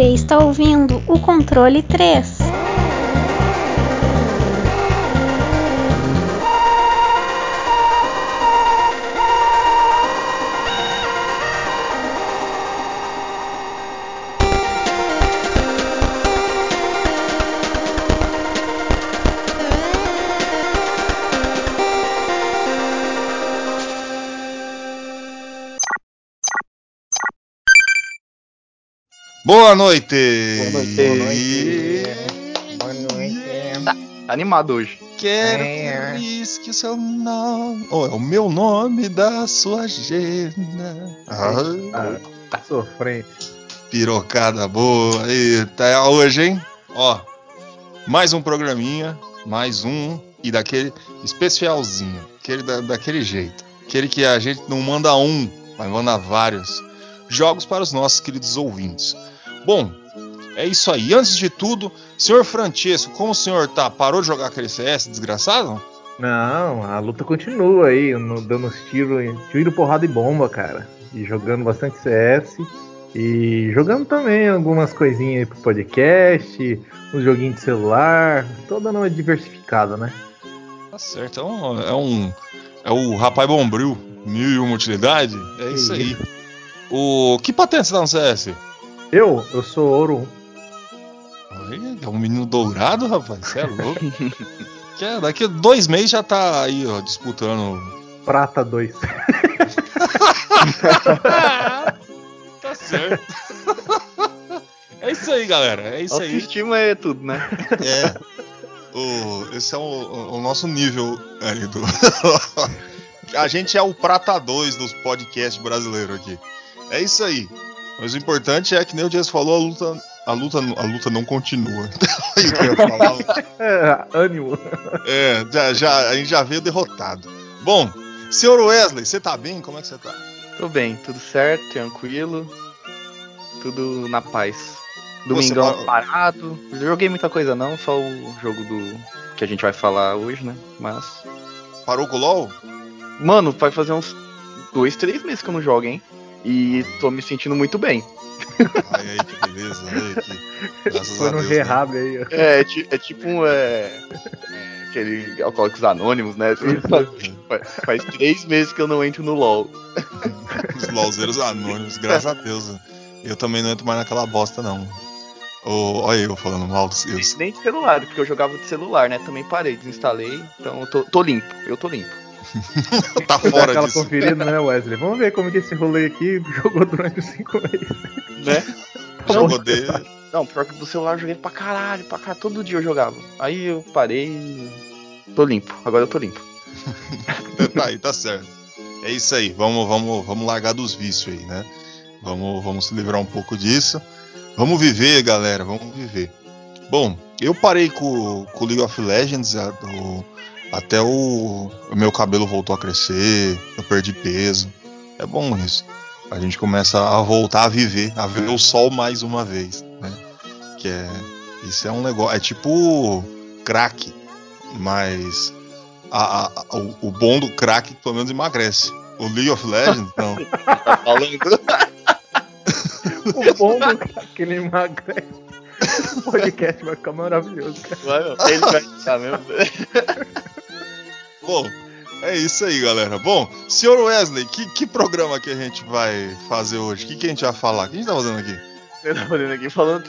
Você está ouvindo o controle 3. Boa noite! Boa noite. Boa noite. Tá animado hoje. Quero É. feliz que o seu nome. Oh, é o meu nome da sua agenda. Ah, Tá sofrendo. pirocada boa. Eita, hoje, hein? Ó, mais um programinha, mais um e daquele especialzinho. Aquele da- daquele jeito. Aquele que a gente não manda um, mas manda vários. Jogos para os nossos queridos ouvintes. Bom, é isso aí. Antes de tudo, senhor Francesco, como o senhor tá? Parou de jogar aquele CS, desgraçado? Não, a luta continua aí, dando os tiros, tiro, porrada e bomba, cara. E jogando bastante CS. E jogando também algumas coisinhas aí pro podcast, uns joguinhos de celular. Tô dando uma diversificada, né? Tá certo, é um. É, um, é o rapaz bombril, mil e uma utilidade. É isso aí. O, que patente você dá no CS? Eu, eu sou ouro 1. Olha, É um menino dourado, rapaz. Você é louco. Que é, daqui a dois meses já tá aí, ó, disputando. Prata 2. tá certo. É isso aí, galera. É isso aí. Autoestima é tudo, né? É. O, esse é o, o- o nosso nível aí do. A gente é o prata 2 dos podcasts brasileiros aqui. É isso aí. Mas o importante é que nem o Dias falou, a luta, a luta, a luta não continua. É, ânimo. É, já, já, a gente já veio derrotado. Bom, senhor Wesley, você tá bem? Como é que você tá? Tô bem, tudo certo, tranquilo. Tudo na paz. Domingão Você- parado. Joguei muita coisa não, só o jogo do que a gente vai falar hoje, né? Mas. Parou com o LOL? Mano, vai fazer uns dois, três meses que eu não jogo, hein? E tô me sentindo muito bem. Ai, aí, que beleza. Aí, que... Graças Foi a no Deus. Né? rehab aí. É, é, é tipo um. É, aquele Alcoólicos Anônimos, né? Faz, três meses que eu não entro no LOL. Os LOLzeiros anônimos, graças a Deus. Eu também não entro mais naquela bosta, não. Ô, olha eu falando mal dos seus. Nem de celular, porque eu jogava de celular, né? Também parei, desinstalei. Então eu tô, tô limpo, eu tô limpo. Tá fora aquela disso. conferida, né, Wesley? Vamos ver como que esse rolê aqui jogou durante os cinco meses. Né? Jogou dele. Não, pior que do celular eu joguei pra caralho, pra caralho. Todo dia eu jogava. Aí eu parei e. Tô limpo, agora eu tô limpo. Tá aí, tá certo. É isso aí, vamos, vamos, vamos largar dos vícios aí, né? Vamos, vamos se livrar um pouco disso. Vamos viver, galera, vamos viver. Bom, eu parei com com o League of Legends a- do- até o, o meu cabelo voltou a crescer, eu perdi peso. É bom isso. A gente começa a voltar a viver, a ver o sol mais uma vez, né? Que é isso é um negócio, é tipo crack, mas a- a- a- o, o bom do crack pelo menos emagrece. O League of Legends, não. Tá falando? O bom do que ele emagrece. O podcast vai ficar maravilhoso, cara. Vai, meu, ele vai estar mesmo. Bom, é isso aí, galera. Bom, senhor Wesley, que, que programa que a gente vai fazer hoje? O que, que a gente vai falar? O que a gente tá fazendo aqui? Eu tava olhando aqui falando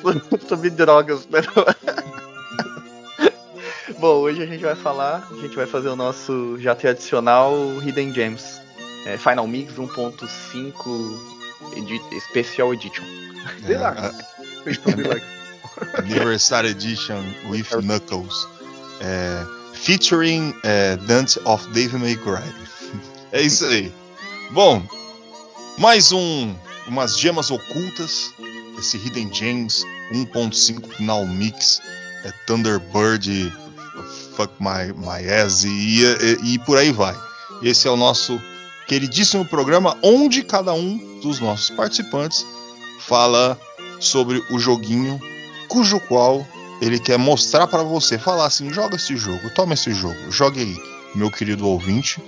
sobre drogas. né? Bom, hoje a gente vai falar, a gente vai fazer o nosso já tradicional Hidden Gems. É, Final Mix 1.5 edi Special Edition. Sei lá. É, a-. Anniversary Edition with Knuckles. É, featuring é, Dance of Devil May Cry. É isso aí. Bom, mais um, umas gemas ocultas. Esse Hidden Gems 1.5 Final Mix. É Thunderbird, Fuck My, my Ass e, e, e por aí vai. Esse é o nosso queridíssimo programa onde cada um dos nossos participantes fala sobre o joguinho cujo qual ele quer mostrar para você, falar assim, joga esse jogo, toma esse jogo, jogue aí, meu querido ouvinte.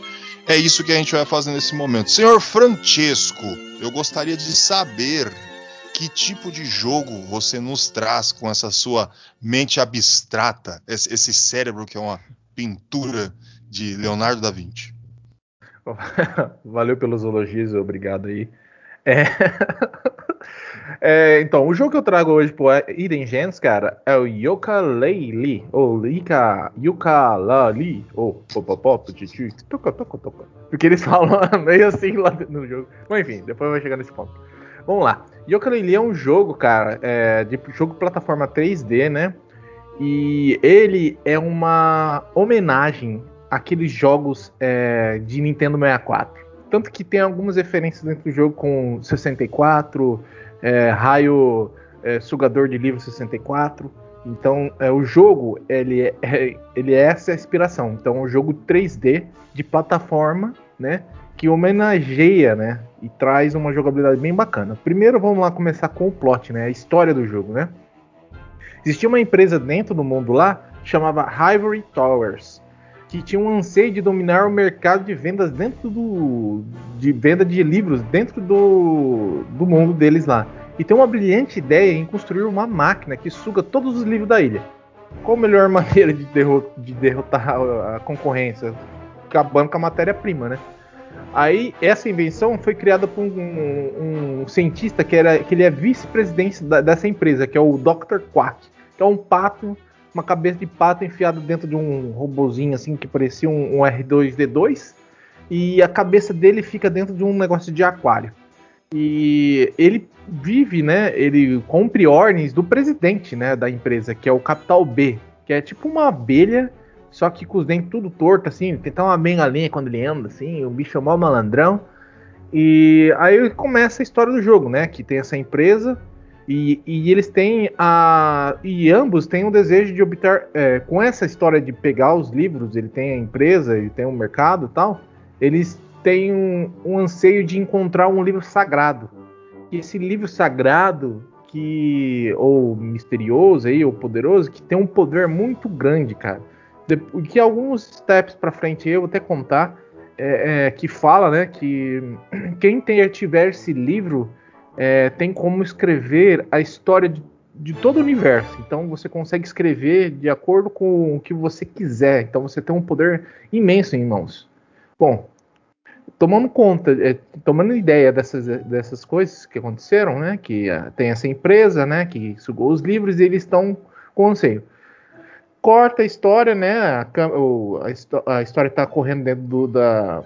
É isso que a gente vai fazer nesse momento. Senhor Francesco, eu gostaria de saber que tipo de jogo você nos traz com essa sua mente abstrata, esse, cérebro que é uma pintura de Leonardo da Vinci? Valeu pelos elogios, obrigado aí. É... é, então, o jogo que eu trago hoje pro Eden Gens, cara, é o Yooka-Laylee, ou Ika, Yooka-Lali, ou Popopop, toca, toca, toca. Porque eles falam meio assim lá no jogo. Bom, enfim, depois vai chegar nesse ponto. Vamos lá. Yooka-Laylee é um jogo, cara, é, de jogo plataforma 3D, né? E ele é uma homenagem àqueles jogos é, de Nintendo 64. Tanto que tem algumas referências dentro do jogo com 64, é, raio é, sugador de livro 64. Então, é, o jogo ele é, é, ele é essa inspiração. Então, é um jogo 3D de plataforma, né? Que homenageia, né? E traz uma jogabilidade bem bacana. Primeiro, vamos lá começar com o plot, né? A história do jogo, né? Existia uma empresa dentro do mundo lá chamava Ivory Towers, que tinha um anseio de dominar o mercado de vendas dentro do de venda de livros dentro do, do mundo deles lá. E tem uma brilhante ideia em construir uma máquina que suga todos os livros da ilha. Qual a melhor maneira de, derro de derrotar a concorrência? Acabando com a matéria-prima, né? Aí essa invenção foi criada por um, um, um cientista que era que ele é vice-presidente dessa empresa, que é o Dr. Quack que é um pato, uma cabeça de pato enfiada dentro de um robozinho assim que parecia um, um R2D2 e a cabeça dele fica dentro de um negócio de aquário. E ele vive, né? Ele cumpre ordens do presidente, né, da empresa, que é o Capital B, que é tipo uma abelha, só que com os dentes tudo torto, assim, tem até uma bengalinha quando ele anda, assim, o bicho é mó malandrão. E aí começa a história do jogo, né? Que tem essa empresa e, e, eles têm a. E ambos têm o desejo de obter. É, com essa história de pegar os livros, ele tem a empresa, ele tem o um mercado e tal. Eles têm um, um, anseio de encontrar um livro sagrado. E esse livro sagrado, que. ou misterioso aí, ou poderoso, que tem um poder muito grande, cara. De, que alguns steps para frente eu vou até contar. É, é, que fala, né, que quem ter, tiver esse livro é, tem como escrever a história de, de, todo o universo. Então você consegue escrever de acordo com o que você quiser. Então você tem um poder imenso em mãos. Bom, tomando conta, é, tomando ideia dessas, dessas coisas que aconteceram, né? Que uh, tem essa empresa, né? Que sugou os livros e eles estão com anseio. Corta a história, né? A, a, a história está correndo dentro do, da,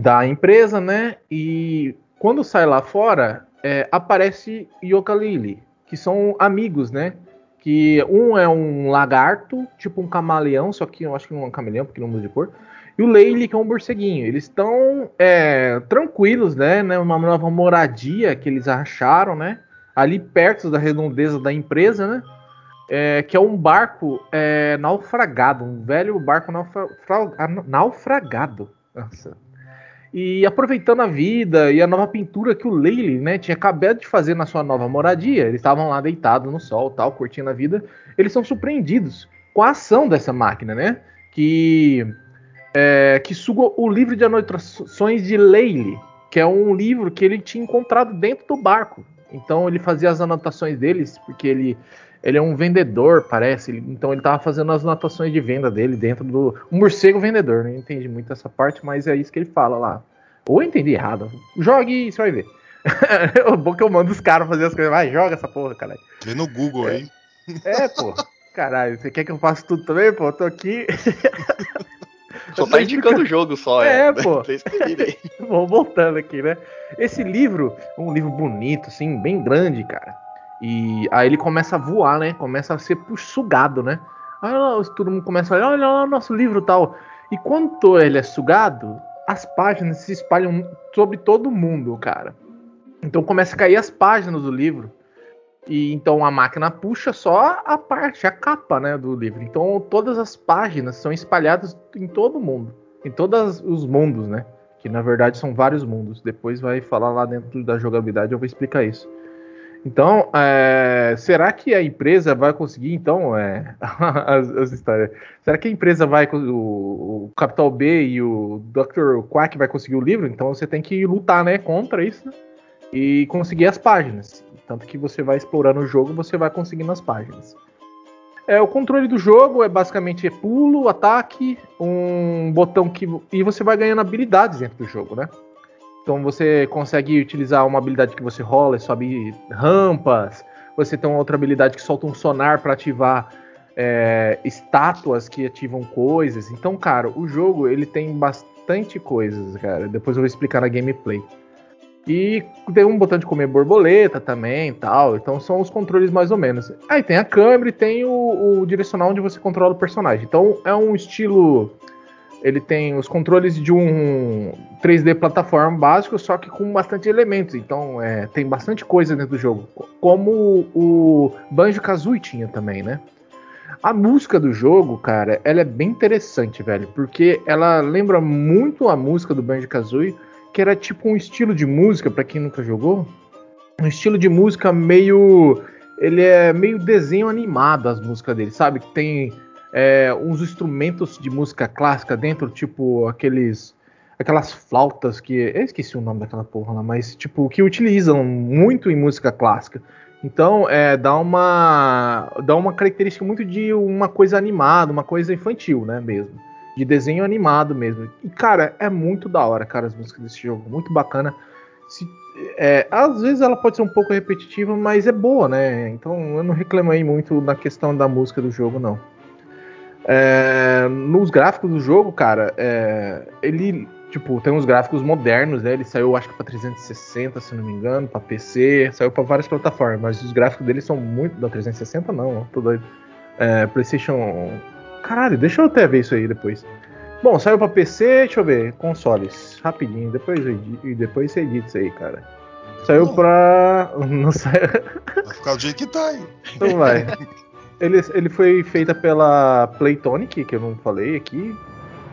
da empresa, né? E quando sai lá fora, é, aparece Yooka-Laylee, que são amigos, né? Que um é um lagarto, tipo um camaleão, só que eu acho que não é um camaleão, porque não muda de cor. E o Leile, que é um morceguinho. Eles estão é, tranquilos, né? Uma nova moradia que eles acharam, né? Ali perto da redondeza da empresa, né? É, que é um barco é, naufragado, um velho barco naufra naufragado. Nossa, e aproveitando a vida e a nova pintura que o Leile, né, tinha acabado de fazer na sua nova moradia, eles estavam lá deitados no sol, tal, curtindo a vida. Eles são surpreendidos com a ação dessa máquina, né, que é, que suga o livro de anotações de Leile, que é um livro que ele tinha encontrado dentro do barco. Então ele fazia as anotações deles, porque ele ele é um vendedor, parece. Então ele estava fazendo as anotações de venda dele dentro do. Um morcego vendedor, não entendi muito essa parte, mas é isso que ele fala lá. Ou eu entendi errado. Jogue e você vai ver. o bom que eu mando os caras fazer as coisas. Vai, joga essa porra, caralho. Vê no Google é. aí. É, pô. Caralho, você quer que eu faça tudo também, pô? Eu tô aqui. Só tá indicando o jogo só, é. É, pô. Vamos voltando aqui, né? Esse livro, um livro bonito, assim, bem grande, cara. E aí ele começa a voar, né? Começa a ser sugado, né? Aí todo mundo começa a olhar, olha lá o nosso livro tal. E quando ele é sugado, as páginas se espalham sobre todo mundo, cara. Então começa a cair as páginas do livro. E então a máquina puxa só a parte, a capa, né, do livro. Então todas as páginas são espalhadas em todo mundo, em todos os mundos, né? Que na verdade são vários mundos. Depois vai falar lá dentro da jogabilidade, eu vou explicar isso. Então, é, será que a empresa vai conseguir, então, é, as, as, histórias? Será que a empresa vai, o, o, Capital B e o Dr. Quack vai conseguir o livro? Então você tem que lutar, né, contra isso. e conseguir as páginas. Tanto que você vai explorando o jogo, você vai conseguindo as páginas. É, o controle do jogo é basicamente pulo, ataque, um botão que. E você vai ganhando habilidades dentro do jogo, né? Então você consegue utilizar uma habilidade que você rola e sobe rampas. Você tem uma outra habilidade que solta um sonar para ativar é, estátuas que ativam coisas. Então, cara, o jogo ele tem bastante coisas, cara. Depois eu vou explicar na gameplay. E tem um botão de comer borboleta também tal. Então são os controles mais ou menos. Aí tem a câmera e tem o, o direcional onde você controla o personagem. Então é um estilo. Ele tem os controles de um 3D plataforma básico, só que com bastante elementos. Então é, tem bastante coisa dentro do jogo. Como o Banjo Kazooie tinha também, né? A música do jogo, cara, ela é bem interessante, velho. Porque ela lembra muito a música do Banjo Kazooie que era tipo um estilo de música, para quem nunca jogou, um estilo de música meio. Ele é meio desenho animado, as músicas dele, sabe? Que tem é, uns instrumentos de música clássica dentro, tipo aqueles. Aquelas flautas que. Eu esqueci o nome daquela porra lá, mas tipo, que utilizam muito em música clássica. Então, é, dá uma dá uma característica muito de uma coisa animada, uma coisa infantil, né, mesmo de desenho animado mesmo. E, cara, é muito da hora, cara, as músicas desse jogo. Muito bacana. Se, é, às vezes ela pode ser um pouco repetitiva, mas é boa, né? Então eu não reclamei muito na questão da música do jogo, não. É, nos gráficos do jogo, cara, é, ele tipo tem uns gráficos modernos, né? Ele saiu acho que para 360, se não me engano, para PC, saiu para várias plataformas, mas os gráficos dele são muito da 360 não, tô doido. É, PlayStation Caralho, deixa eu até ver isso aí depois. Bom, saiu pra PC, deixa eu ver. Consoles, rapidinho, depois, e depois você edita isso aí, cara. Saiu não. pra. Não saiu. Vai ficar do jeito que tá aí. Então vai. ele, ele foi feita pela Playtonic, que eu não falei aqui.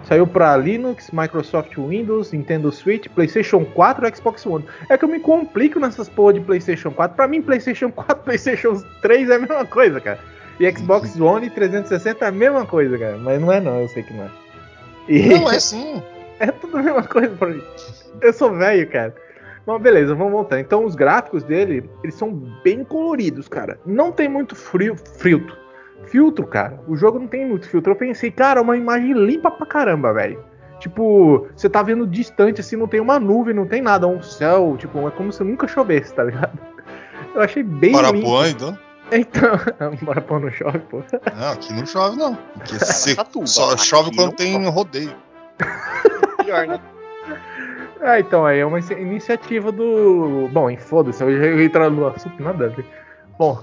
Saiu para Linux, Microsoft Windows, Nintendo Switch, PlayStation 4 e Xbox One. É que eu me complico nessas porra de PlayStation 4. Para mim, PlayStation 4 PlayStation 3 é a mesma coisa, cara. E Xbox One 360 é a mesma coisa, cara. Mas não é não, eu sei que não é. E... Não, é sim. é tudo a mesma coisa pra mim. Eu sou velho, cara. Mas beleza, vamos voltar. Então os gráficos dele, eles são bem coloridos, cara. Não tem muito frio, filtro. Filtro, cara. O jogo não tem muito filtro. Eu pensei, cara, uma imagem limpa pra caramba, velho. Tipo, você tá vendo distante, assim, não tem uma nuvem, não tem nada, um céu, tipo, é como se nunca chovesse, tá ligado? Eu achei bem Para limpo. então? Então, bora pôr no chove, pô. Não, aqui não chove, não. Aqui é seco. Só chove quando tem rodeio. Pior, né? Ah, então, aí é uma iniciativa do. Bom, foda-se, eu já entrar no assunto, nada. Bom,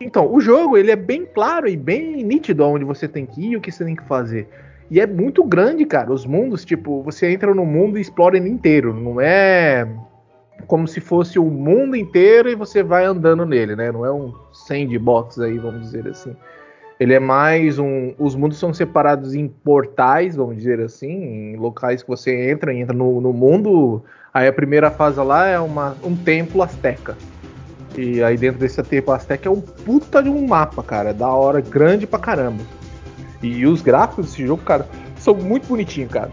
então, o jogo ele é bem claro e bem nítido aonde você tem que ir e o que você tem que fazer. E é muito grande, cara. Os mundos, tipo, você entra no mundo e explora ele inteiro. Não é como se fosse o mundo inteiro e você vai andando nele, né? Não é um sandbox aí, vamos dizer assim. Ele é mais um. Os mundos são separados em portais, vamos dizer assim, em locais que você entra e entra no, no mundo. Aí a primeira fase lá é uma, um templo asteca. E aí dentro desse templo asteca é um puta de um mapa, cara. É da hora, grande pra caramba. E os gráficos desse jogo, cara, são muito bonitinhos, cara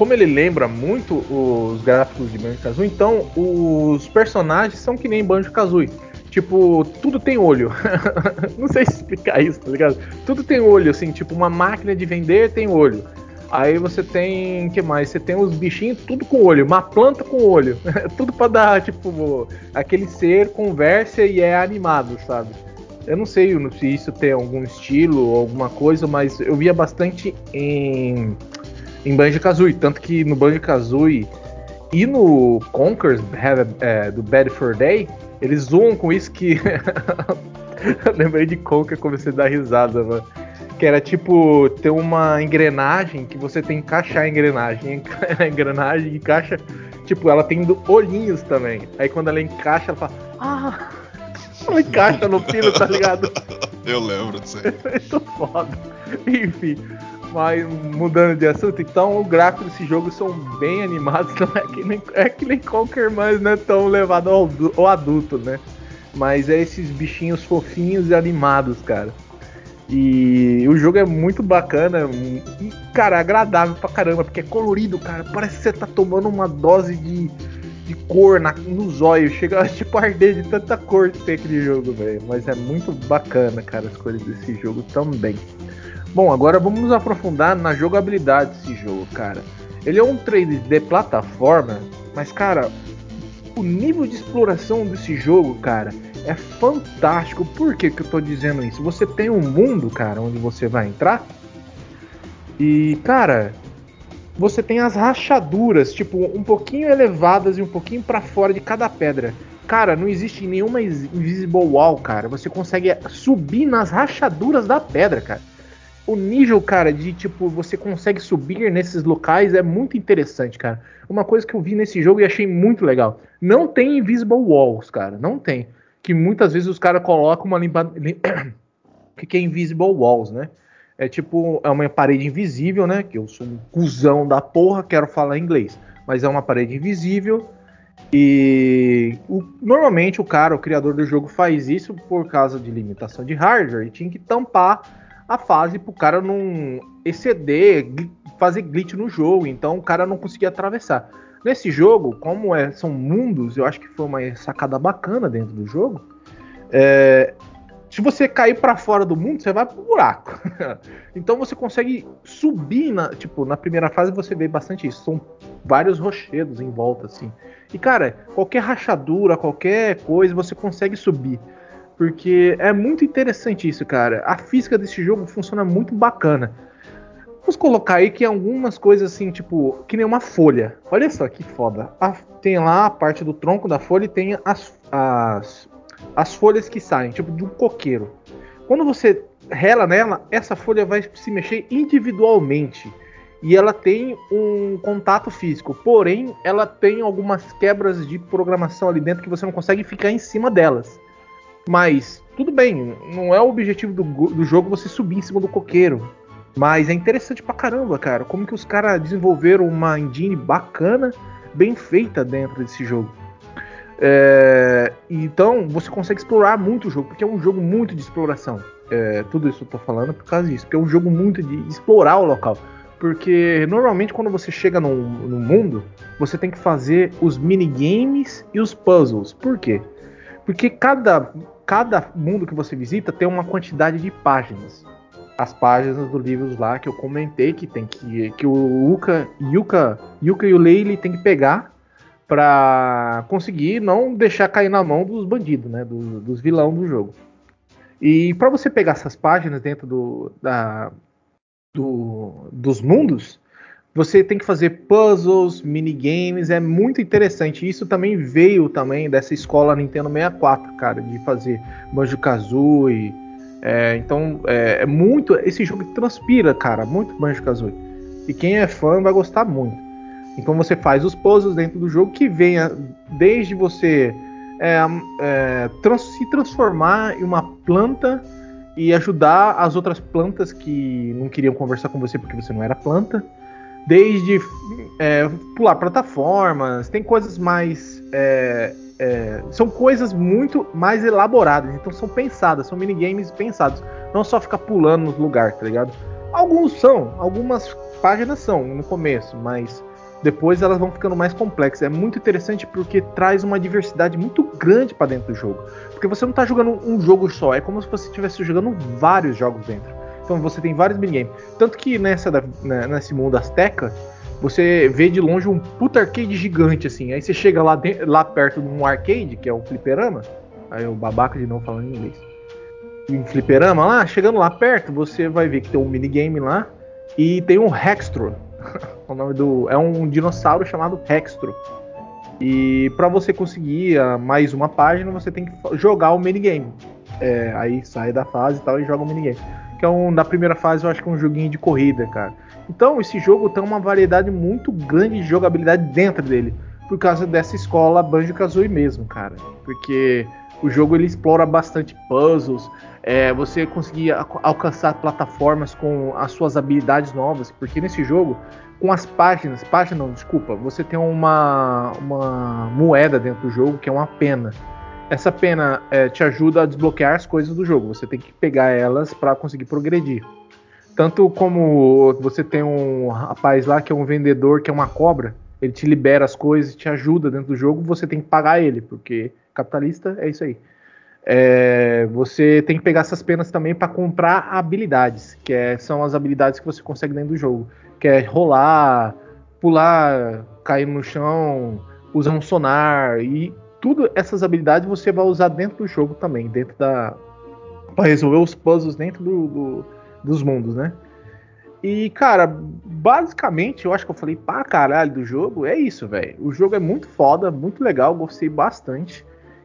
como ele lembra muito os gráficos de Banjo-Kazooie, então os personagens são que nem Banjo-Kazooie. Tipo, tudo tem olho. Não sei se explicar isso, tá ligado? Tudo tem olho, assim, tipo, uma máquina de vender tem olho. Aí você tem. que mais? Você tem os bichinhos tudo com olho, uma planta com olho. tudo pra dar, tipo, aquele ser conversa e é animado, sabe? Eu não sei se isso tem algum estilo ou alguma coisa, mas eu via bastante em em Banjo-Kazooie. Tanto que no Banjo-Kazooie e no Conkers é, do Bad for Day, eles zoam com isso que. eu lembrei de Conker e comecei a dar risada, mano. Que era tipo ter uma engrenagem que você tem que encaixar a engrenagem. A engrenagem encaixa. Tipo, ela tem olhinhos também. Aí quando ela encaixa, ela fala. Ah! Ela encaixa no pino, tá ligado? Eu lembro disso aí. Muito foda. Enfim. Mas mudando de assunto, então o gráfico desse jogo são bem animados, não é que nem, é que nem Conker, mas não é tão levado ao, ao adulto, né? Mas é esses bichinhos fofinhos e animados, cara. E o jogo é muito bacana e, cara, agradável pra caramba, porque é colorido, cara. Parece que você tá tomando uma dose de, de cor na, nos olhos. Chega tipo a arder de tanta cor que tem aquele jogo, velho. Mas é muito bacana, cara, as cores desse jogo também. Bom, agora vamos nos aprofundar na jogabilidade desse jogo, cara. Ele é um 3D plataforma, mas, cara, o nível de exploração desse jogo, cara, é fantástico. Por que, que eu tô dizendo isso? Você tem um mundo, cara, onde você vai entrar. E, cara, você tem as rachaduras, tipo, um pouquinho elevadas e um pouquinho para fora de cada pedra. Cara, não existe nenhuma invisible wall, cara. Você consegue subir nas rachaduras da pedra, cara. O nível, cara, de tipo, você consegue subir nesses locais é muito interessante, cara. Uma coisa que eu vi nesse jogo e achei muito legal. Não tem invisible walls, cara. Não tem. Que muitas vezes os caras colocam uma limpa... que é invisible walls, né? é tipo, é uma parede invisível, né? Que eu sou um cuzão da porra, quero falar inglês. Mas é uma parede invisível. E o, normalmente o cara, o criador do jogo, faz isso por causa de limitação de hardware e tinha que tampar a fase pro cara não exceder, fazer glitch no jogo. Então o cara não conseguia atravessar. Nesse jogo, como é, são mundos, eu acho que foi uma sacada bacana dentro do jogo. É, se você cair para fora do mundo, você vai pro buraco. então você consegue subir na, tipo, na primeira fase você vê bastante isso. São vários rochedos em volta assim. E cara, qualquer rachadura, qualquer coisa, você consegue subir. Porque é muito interessante isso, cara. A física desse jogo funciona muito bacana. Vamos colocar aí que algumas coisas assim, tipo, que nem uma folha. Olha só que foda. A, tem lá a parte do tronco da folha e tem as, as as folhas que saem, tipo de um coqueiro. Quando você rela nela, essa folha vai se mexer individualmente e ela tem um contato físico. Porém, ela tem algumas quebras de programação ali dentro que você não consegue ficar em cima delas. Mas tudo bem, não é o objetivo do, do jogo você subir em cima do coqueiro. Mas é interessante pra caramba, cara. Como que os caras desenvolveram uma engine bacana, bem feita dentro desse jogo. É, então você consegue explorar muito o jogo, porque é um jogo muito de exploração. É, tudo isso eu tô falando por causa disso, porque é um jogo muito de explorar o local. Porque normalmente quando você chega no, no mundo, você tem que fazer os minigames e os puzzles. Por quê? Porque cada, cada mundo que você visita tem uma quantidade de páginas. As páginas do livro lá que eu comentei que tem que, que o Yuka, Yuka, Yuka e o Leili tem que pegar para conseguir não deixar cair na mão dos bandidos, né, do, dos vilão do jogo. E para você pegar essas páginas dentro do, da, do, dos mundos, você tem que fazer puzzles, minigames, é muito interessante. Isso também veio também dessa escola Nintendo 64, cara, de fazer Banjo-Kazooie. É, então é, é, muito, esse jogo transpira, cara, muito Banjo-Kazooie. E quem é fã vai gostar muito. Então você faz os puzzles dentro do jogo que venha desde você é, é, trans, se transformar em uma planta e ajudar as outras plantas que não queriam conversar com você porque você não era planta. Desde é, pular plataformas, tem coisas mais. É, é, são coisas muito mais elaboradas, então são pensadas, são minigames pensados. Não só ficar pulando nos lugares, tá ligado? Alguns são, algumas páginas são no começo, mas depois elas vão ficando mais complexas. É muito interessante porque traz uma diversidade muito grande para dentro do jogo. Porque você não está jogando um jogo só, é como se você estivesse jogando vários jogos dentro. Então você tem vários minigames. Tanto que nessa, né, nesse mundo Azteca, você vê de longe um puta arcade gigante assim. Aí você chega lá, de, lá perto de um arcade, que é o fliperama. Aí o babaca de novo falando em inglês. Um fliperama lá, chegando lá perto, você vai ver que tem um minigame lá e tem um Hextro o nome do é um dinossauro chamado Hextro. E para você conseguir mais uma página, você tem que jogar o minigame. É, aí sai da fase e tal e joga o minigame. Que é um, na primeira fase eu acho que é um joguinho de corrida, cara. Então esse jogo tem uma variedade muito grande de jogabilidade dentro dele. Por causa dessa escola Banjo-Kazooie mesmo, cara. Porque o jogo ele explora bastante puzzles, é, você conseguir alcançar plataformas com as suas habilidades novas, porque nesse jogo, com as páginas, página não, desculpa, você tem uma, uma moeda dentro do jogo que é uma pena. Essa pena é, te ajuda a desbloquear as coisas do jogo. Você tem que pegar elas para conseguir progredir. Tanto como você tem um rapaz lá que é um vendedor que é uma cobra, ele te libera as coisas, te ajuda dentro do jogo, você tem que pagar ele, porque capitalista é isso aí. É, você tem que pegar essas penas também para comprar habilidades, que é, são as habilidades que você consegue dentro do jogo, que é rolar, pular, cair no chão, usar um sonar e tudo essas habilidades você vai usar dentro do jogo também, dentro da para resolver os puzzles dentro do, do, dos mundos, né? E, cara, basicamente, eu acho que eu falei pra caralho do jogo, é isso, velho. O jogo é muito foda, muito legal, gostei bastante.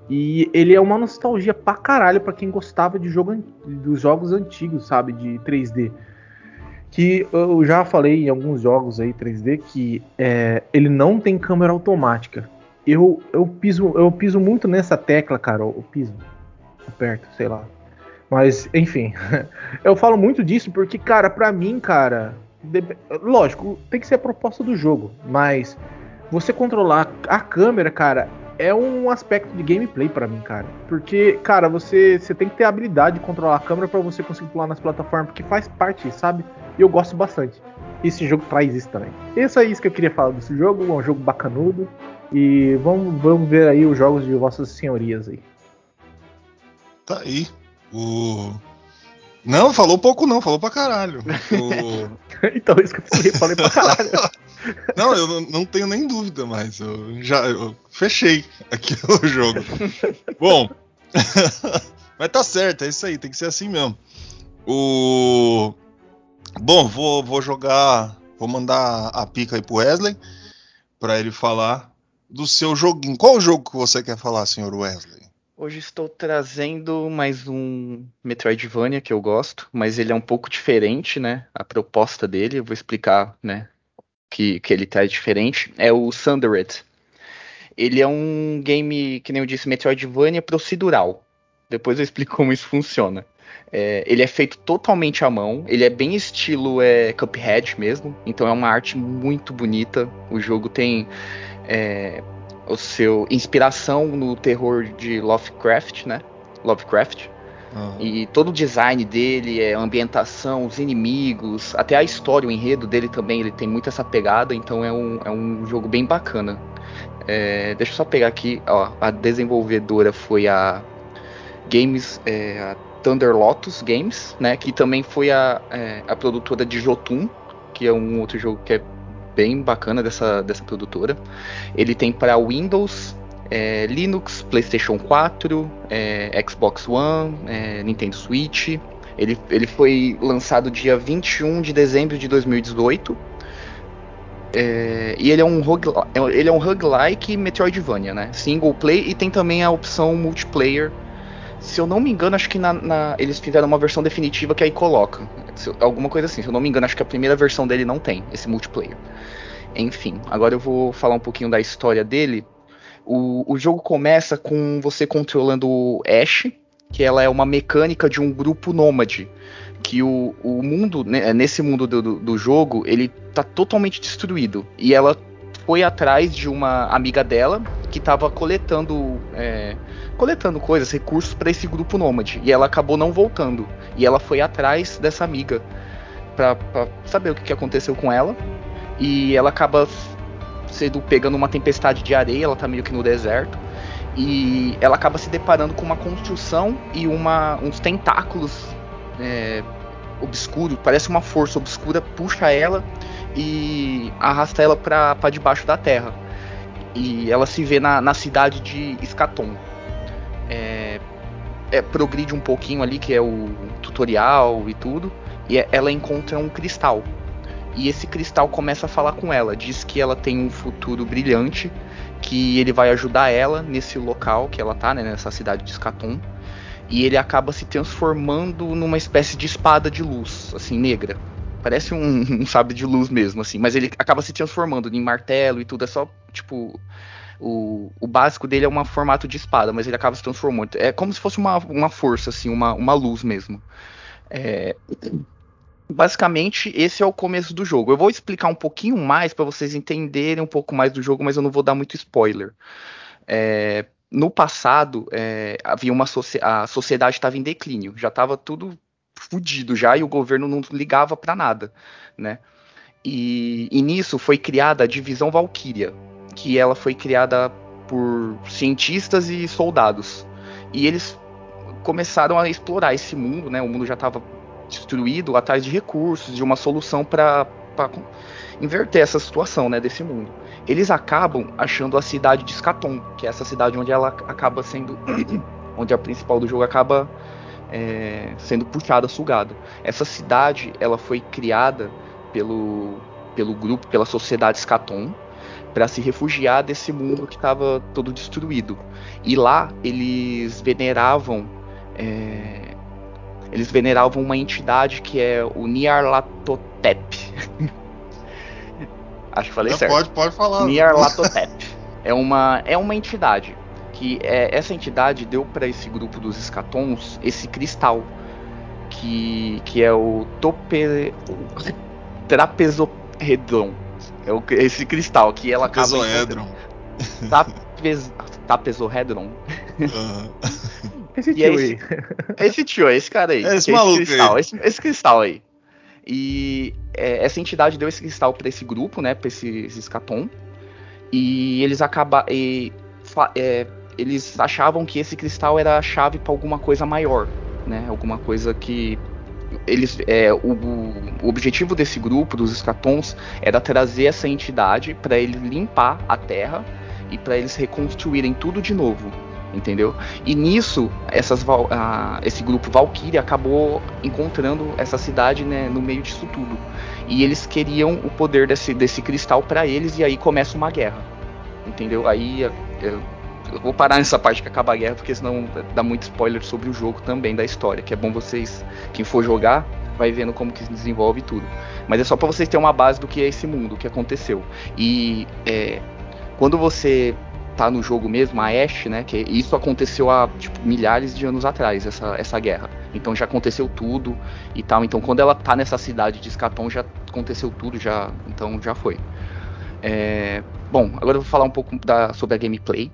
E ele é uma nostalgia pra caralho pra quem gostava de jogo, dos jogos antigos, sabe? De 3D. Que eu já falei em alguns jogos aí 3D que é, ele não tem câmera automática. Eu, eu, piso, eu piso muito nessa tecla, cara. Eu piso. Aperto, sei lá. Mas, enfim. eu falo muito disso porque, cara, pra mim, cara. Lógico, tem que ser a proposta do jogo. Mas você controlar a câmera, cara, é um aspecto de gameplay para mim, cara. Porque, cara, você, você tem que ter a habilidade de controlar a câmera para você conseguir pular nas plataformas, porque faz parte, sabe? E eu gosto bastante. Esse jogo traz isso também. Isso é isso que eu queria falar desse jogo, é um jogo bacanudo. E vamos, vamos ver aí os jogos de vossas senhorias aí. Tá aí. O. Não, falou pouco não, falou pra caralho. O... então, isso que eu falei, falei pra caralho. Não, eu não tenho nem dúvida mais. Eu já eu fechei aqui o jogo. Bom, mas tá certo, é isso aí, tem que ser assim mesmo. O Bom, vou, vou jogar, vou mandar a pica aí pro Wesley para ele falar do seu joguinho. Qual o jogo que você quer falar, senhor Wesley? Hoje estou trazendo mais um Metroidvania que eu gosto, mas ele é um pouco diferente, né? A proposta dele, eu vou explicar, né? que, que ele traz diferente é o Sundered. Ele é um game, que nem eu disse, Metroidvania procedural. Depois eu explico como isso funciona. É, ele é feito totalmente à mão, ele é bem estilo é, Cuphead mesmo, então é uma arte muito bonita. O jogo tem é, o seu inspiração no terror de Lovecraft, né? Lovecraft. Uhum. E todo o design dele, a ambientação, os inimigos, até a história, o enredo dele também, ele tem muito essa pegada, então é um, é um jogo bem bacana. É, deixa eu só pegar aqui, ó, a desenvolvedora foi a Games, é, a Thunder Lotus Games, né, que também foi a, é, a produtora de Jotun, que é um outro jogo que é bem bacana dessa, dessa produtora. Ele tem para Windows, é, Linux, PlayStation 4, é, Xbox One, é, Nintendo Switch. Ele, ele foi lançado dia 21 de dezembro de 2018. É, e ele é um rogue, ele é um roguelike Metroidvania, né? Single play e tem também a opção multiplayer. Se eu não me engano, acho que na, na, eles fizeram uma versão definitiva que aí coloca. Alguma coisa assim. Se eu não me engano, acho que a primeira versão dele não tem esse multiplayer. Enfim, agora eu vou falar um pouquinho da história dele. O, o jogo começa com você controlando Ash, que ela é uma mecânica de um grupo nômade. Que o, o mundo, né, nesse mundo do, do, do jogo, ele tá totalmente destruído. E ela foi atrás de uma amiga dela que estava coletando é, coletando coisas, recursos para esse grupo nômade. E ela acabou não voltando. E ela foi atrás dessa amiga para saber o que, que aconteceu com ela. E ela acaba cedo pegando uma tempestade de areia, ela tá meio que no deserto. E ela acaba se deparando com uma construção e uma, uns tentáculos é, obscuros, parece uma força obscura, puxa ela e arrasta ela para debaixo da terra. E ela se vê na, na cidade de Escaton. É, é, progride um pouquinho ali, que é o tutorial e tudo, e é, ela encontra um cristal e esse cristal começa a falar com ela, diz que ela tem um futuro brilhante, que ele vai ajudar ela nesse local que ela tá, né, nessa cidade de Skatum. E ele acaba se transformando numa espécie de espada de luz, assim, negra. Parece um, um de luz mesmo, assim, mas ele acaba se transformando em martelo e tudo, é só, tipo, o, o básico dele é um formato de espada, mas ele acaba se transformando. É como se fosse uma, uma força, assim, uma, uma luz mesmo. É, Basicamente, esse é o começo do jogo. Eu vou explicar um pouquinho mais para vocês entenderem um pouco mais do jogo, mas eu não vou dar muito spoiler. É, no passado, é, havia uma a sociedade estava em declínio, já estava tudo fudido já e o governo não ligava para nada, né? E, e nisso foi criada a divisão Valkyria, que ela foi criada por cientistas e soldados. E eles começaram a explorar esse mundo, né? O mundo já estava destruído atrás de recursos, de uma solução para inverter essa situação, né, desse mundo. Eles acabam achando a cidade de Skaton, que é essa cidade onde ela acaba sendo, onde a principal do jogo acaba é, sendo puxada, sugada. Essa cidade, ela foi criada pelo pelo grupo, pela sociedade Skaton, para se refugiar desse mundo que estava todo destruído. E lá eles veneravam é, eles veneravam uma entidade que é o Nyarlathotep. Acho que falei certo. Pode, pode falar. Nyarlathotep. é uma é uma entidade que é, essa entidade deu para esse grupo dos escatons esse cristal que que é o tope. É o, esse cristal que ela acaba Pesoedron. Tapez, tapezoedron. Aham. Esse E é tio esse- aí. Esse tio, esse cara aí. É esse que maluco cristal, aí. Esse, esse cristal aí. E é, essa entidade deu esse cristal para esse grupo, né? Pra esse, esse escatom. E eles acaba, e fa- é, eles achavam que esse cristal era a chave para alguma coisa maior, né? Alguma coisa que eles é, o, o objetivo desse grupo dos escatons era trazer essa entidade para ele limpar a Terra e para eles reconstruírem tudo de novo, entendeu? E nisso essas ah, esse grupo Valkyrie acabou encontrando essa cidade né, no meio disso tudo e eles queriam o poder desse, desse cristal para eles e aí começa uma guerra, entendeu? Aí eu, vou parar nessa parte que acaba a guerra porque senão dá muito spoiler sobre o jogo também da história, que é bom vocês quem for jogar vai vendo como que se desenvolve tudo. Mas é só para vocês terem uma base do que é esse mundo, o que aconteceu. E é, quando você tá no jogo mesmo, a Ashe, né, que isso aconteceu há tipo, milhares de anos atrás, essa, essa guerra. Então já aconteceu tudo e tal. Então quando ela tá nessa cidade de Skaton já aconteceu tudo, já, então já foi. É, bom, agora eu vou falar um pouco da, sobre a gameplay.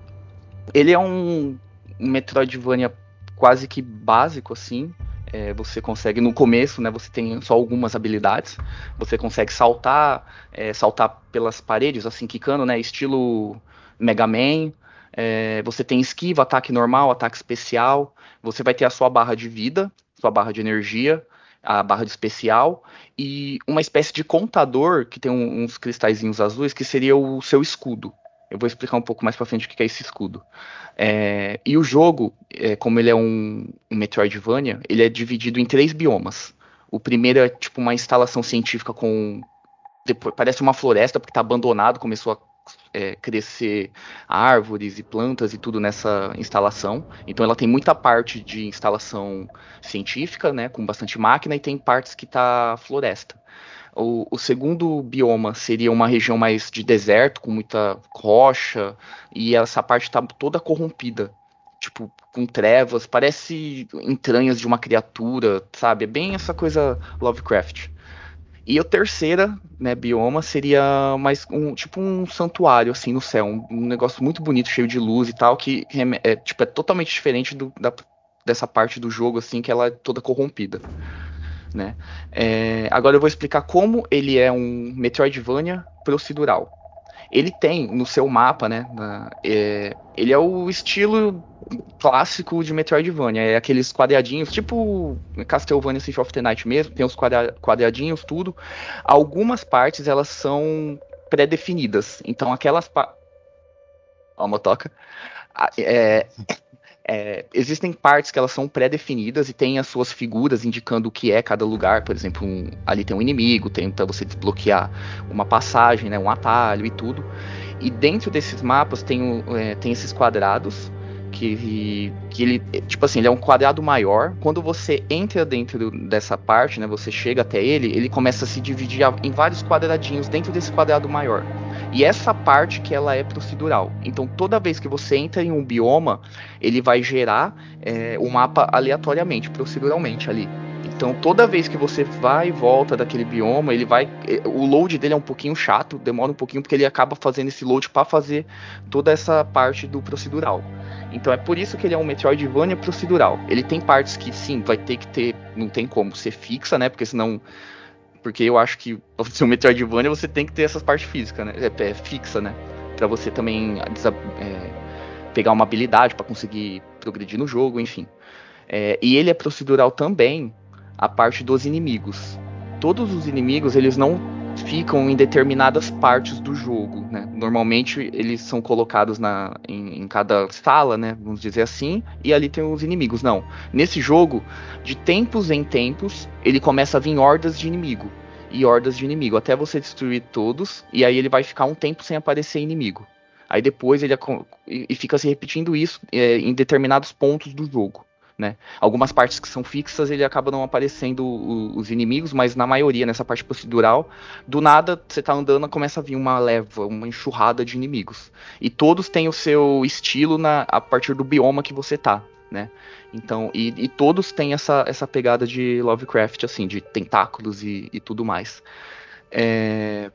Ele é um, Metroidvania quase que básico assim. É, você consegue no começo, né? Você tem só algumas habilidades. Você consegue saltar, é, saltar pelas paredes, assim quicando, né? Estilo Mega Man. É, você tem esquiva, ataque normal, ataque especial. Você vai ter a sua barra de vida, sua barra de energia, a barra de especial e uma espécie de contador que tem um- uns cristalzinhos azuis que seria o seu escudo. Eu vou explicar um pouco mais pra frente o que é esse escudo. É, e o jogo, é, como ele é um, um Metroidvania, ele é dividido em três biomas. O primeiro é tipo uma instalação científica com. depois- parece uma floresta porque está abandonado, começou a é, crescer árvores e plantas e tudo nessa instalação. Então ela tem muita parte de instalação científica, né, com bastante máquina, e tem partes que tá floresta. O, o segundo bioma seria uma região mais de deserto, com muita rocha, e essa parte está toda corrompida. Tipo, com trevas, parece entranhas de uma criatura, sabe? É bem essa coisa Lovecraft. E a terceira, né, bioma seria mais um tipo um santuário assim no céu, um, um negócio muito bonito, cheio de luz e tal, que é, tipo, é totalmente diferente do- da- dessa parte do jogo assim, que ela é toda corrompida, né? É, agora eu vou explicar como ele é um Metroidvania procedural. Ele tem no seu mapa, né? na- é, ele é o estilo clássico de Metroidvania, é aqueles quadradinhos, tipo Castlevania Symphony of the Night mesmo, tem os quadra- quadradinhos, tudo. Algumas partes elas são pré-definidas, então aquelas pa... Ó, a motoca. É, é, existem partes que elas são pré-definidas e tem as suas figuras indicando o que é cada lugar. Por exemplo, um- ali tem um inimigo, tem para você desbloquear uma passagem, né, um atalho e tudo. E dentro desses mapas tem, é, tem esses quadrados que, que ele, tipo assim, ele é um quadrado maior. Quando você entra dentro dessa parte, né, você chega até ele, ele começa a se dividir em vários quadradinhos dentro desse quadrado maior. E essa parte que ela é procedural. Então, toda vez que você entra em um bioma, ele vai gerar é, o mapa aleatoriamente, proceduralmente ali. Então, toda vez que você vai e volta daquele bioma, ele vai. eh, O load dele é um pouquinho chato, demora um pouquinho, porque ele acaba fazendo esse load para fazer toda essa parte do procedural. Então é por isso que ele é um Metroidvania procedural. Ele tem partes que sim, vai ter que ter, não tem como ser fixa, né? Porque senão Porque eu acho que o seu Metroidvania você tem que ter essas partes físicas, né? É, é fixa, né? Pra você também é, pegar uma habilidade para conseguir progredir no jogo, enfim. É, e ele é procedural também a parte dos inimigos. Todos os inimigos, eles não ficam em determinadas partes do jogo, né? Normalmente eles são colocados na, em, em, cada sala, né? Vamos dizer assim, e ali tem os inimigos. Não. Nesse jogo, de tempos em tempos, ele começa a vir hordas de inimigo. E hordas de inimigo, até você destruir todos, e aí ele vai ficar um tempo sem aparecer inimigo. Aí depois ele e fica se repetindo isso é, em determinados pontos do jogo. Né? Algumas partes que são fixas ele acaba não aparecendo o, os inimigos, mas na maioria, nessa parte procedural, do nada você tá andando começa a vir uma leva, uma enxurrada de inimigos. E todos têm o seu estilo na, a partir do bioma que você tá. Né? Então, e, e todos têm essa, essa pegada de Lovecraft, assim, de tentáculos e, e tudo mais. É,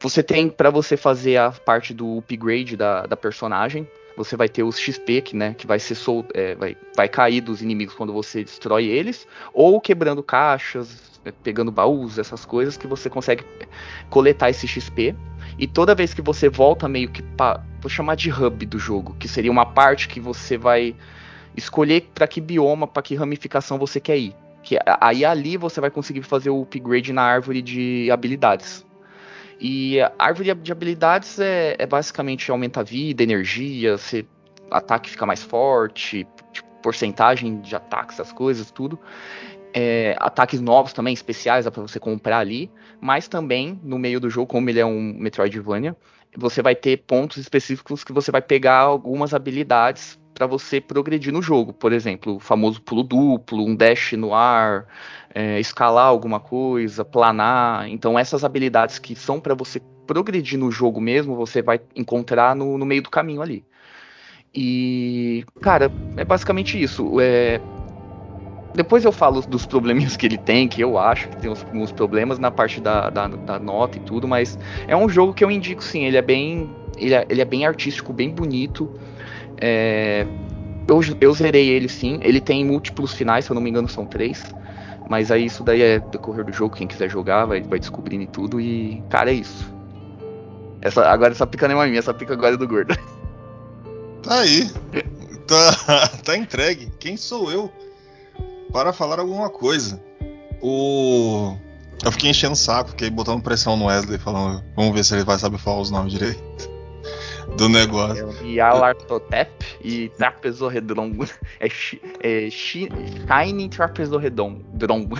você tem para você fazer a parte do upgrade da, da personagem você vai ter os XP, que, né, que vai ser sol, é, vai, vai cair dos inimigos quando você destrói eles, ou quebrando caixas, é, pegando baús, essas coisas que você consegue coletar esse XP. E toda vez que você volta meio que para vou chamar de hub do jogo, que seria uma parte que você vai escolher para que bioma, para que ramificação você quer ir. Que aí ali você vai conseguir fazer o upgrade na árvore de habilidades. E a árvore de habilidades é, é basicamente aumenta a vida, energia, você, ataque fica mais forte, tipo, porcentagem de ataques, essas coisas, tudo. É, ataques novos também, especiais, dá pra você comprar ali. Mas também, no meio do jogo, como ele é um Metroidvania, você vai ter pontos específicos que você vai pegar algumas habilidades para você progredir no jogo. Por exemplo, o famoso pulo duplo, um dash no ar, é, escalar alguma coisa, planar. Então, essas habilidades que são para você progredir no jogo mesmo, você vai encontrar no, no, meio do caminho ali. E, cara, é basicamente isso. É, depois eu falo dos probleminhas que ele tem, que eu acho que tem alguns problemas na parte da, da, da, nota e tudo, mas é um jogo que eu indico sim. Ele é bem, ele é, ele é bem artístico, bem bonito. É, eu, eu zerei ele sim. Ele tem múltiplos finais, se eu não me engano, são três. Mas aí isso daí é decorrer do jogo, quem quiser jogar vai, vai descobrindo tudo e, cara, é isso. Essa, agora essa pica não é minha, essa pica agora é do gordo. Tá aí. Tá, tá entregue. Quem sou eu para falar alguma coisa? O. Eu fiquei enchendo o saco, fiquei botando pressão no Wesley, falando, vamos ver se ele vai saber falar os nomes direito do negócio. É Yalartotep e Trapezorredron. É, é Shiny Trapezorredron.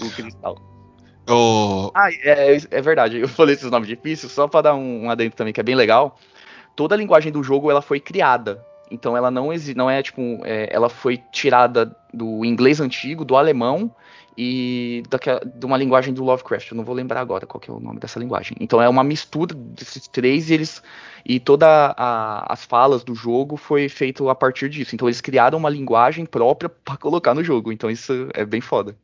o cristal. Oh. Ah, é, é, verdade. Eu falei esses nomes difíceis só para dar um, um adendo também que é bem legal. Toda a linguagem do jogo ela foi criada. Então ela não não é tipo, é, ela foi tirada do inglês antigo, do alemão e daquela, de uma linguagem do Lovecraft. Eu não vou lembrar agora qual é o nome dessa linguagem. Então é uma mistura desses três e eles e toda as falas do jogo foi feito a partir disso. Então eles criaram uma linguagem própria para colocar no jogo. Então isso é bem foda.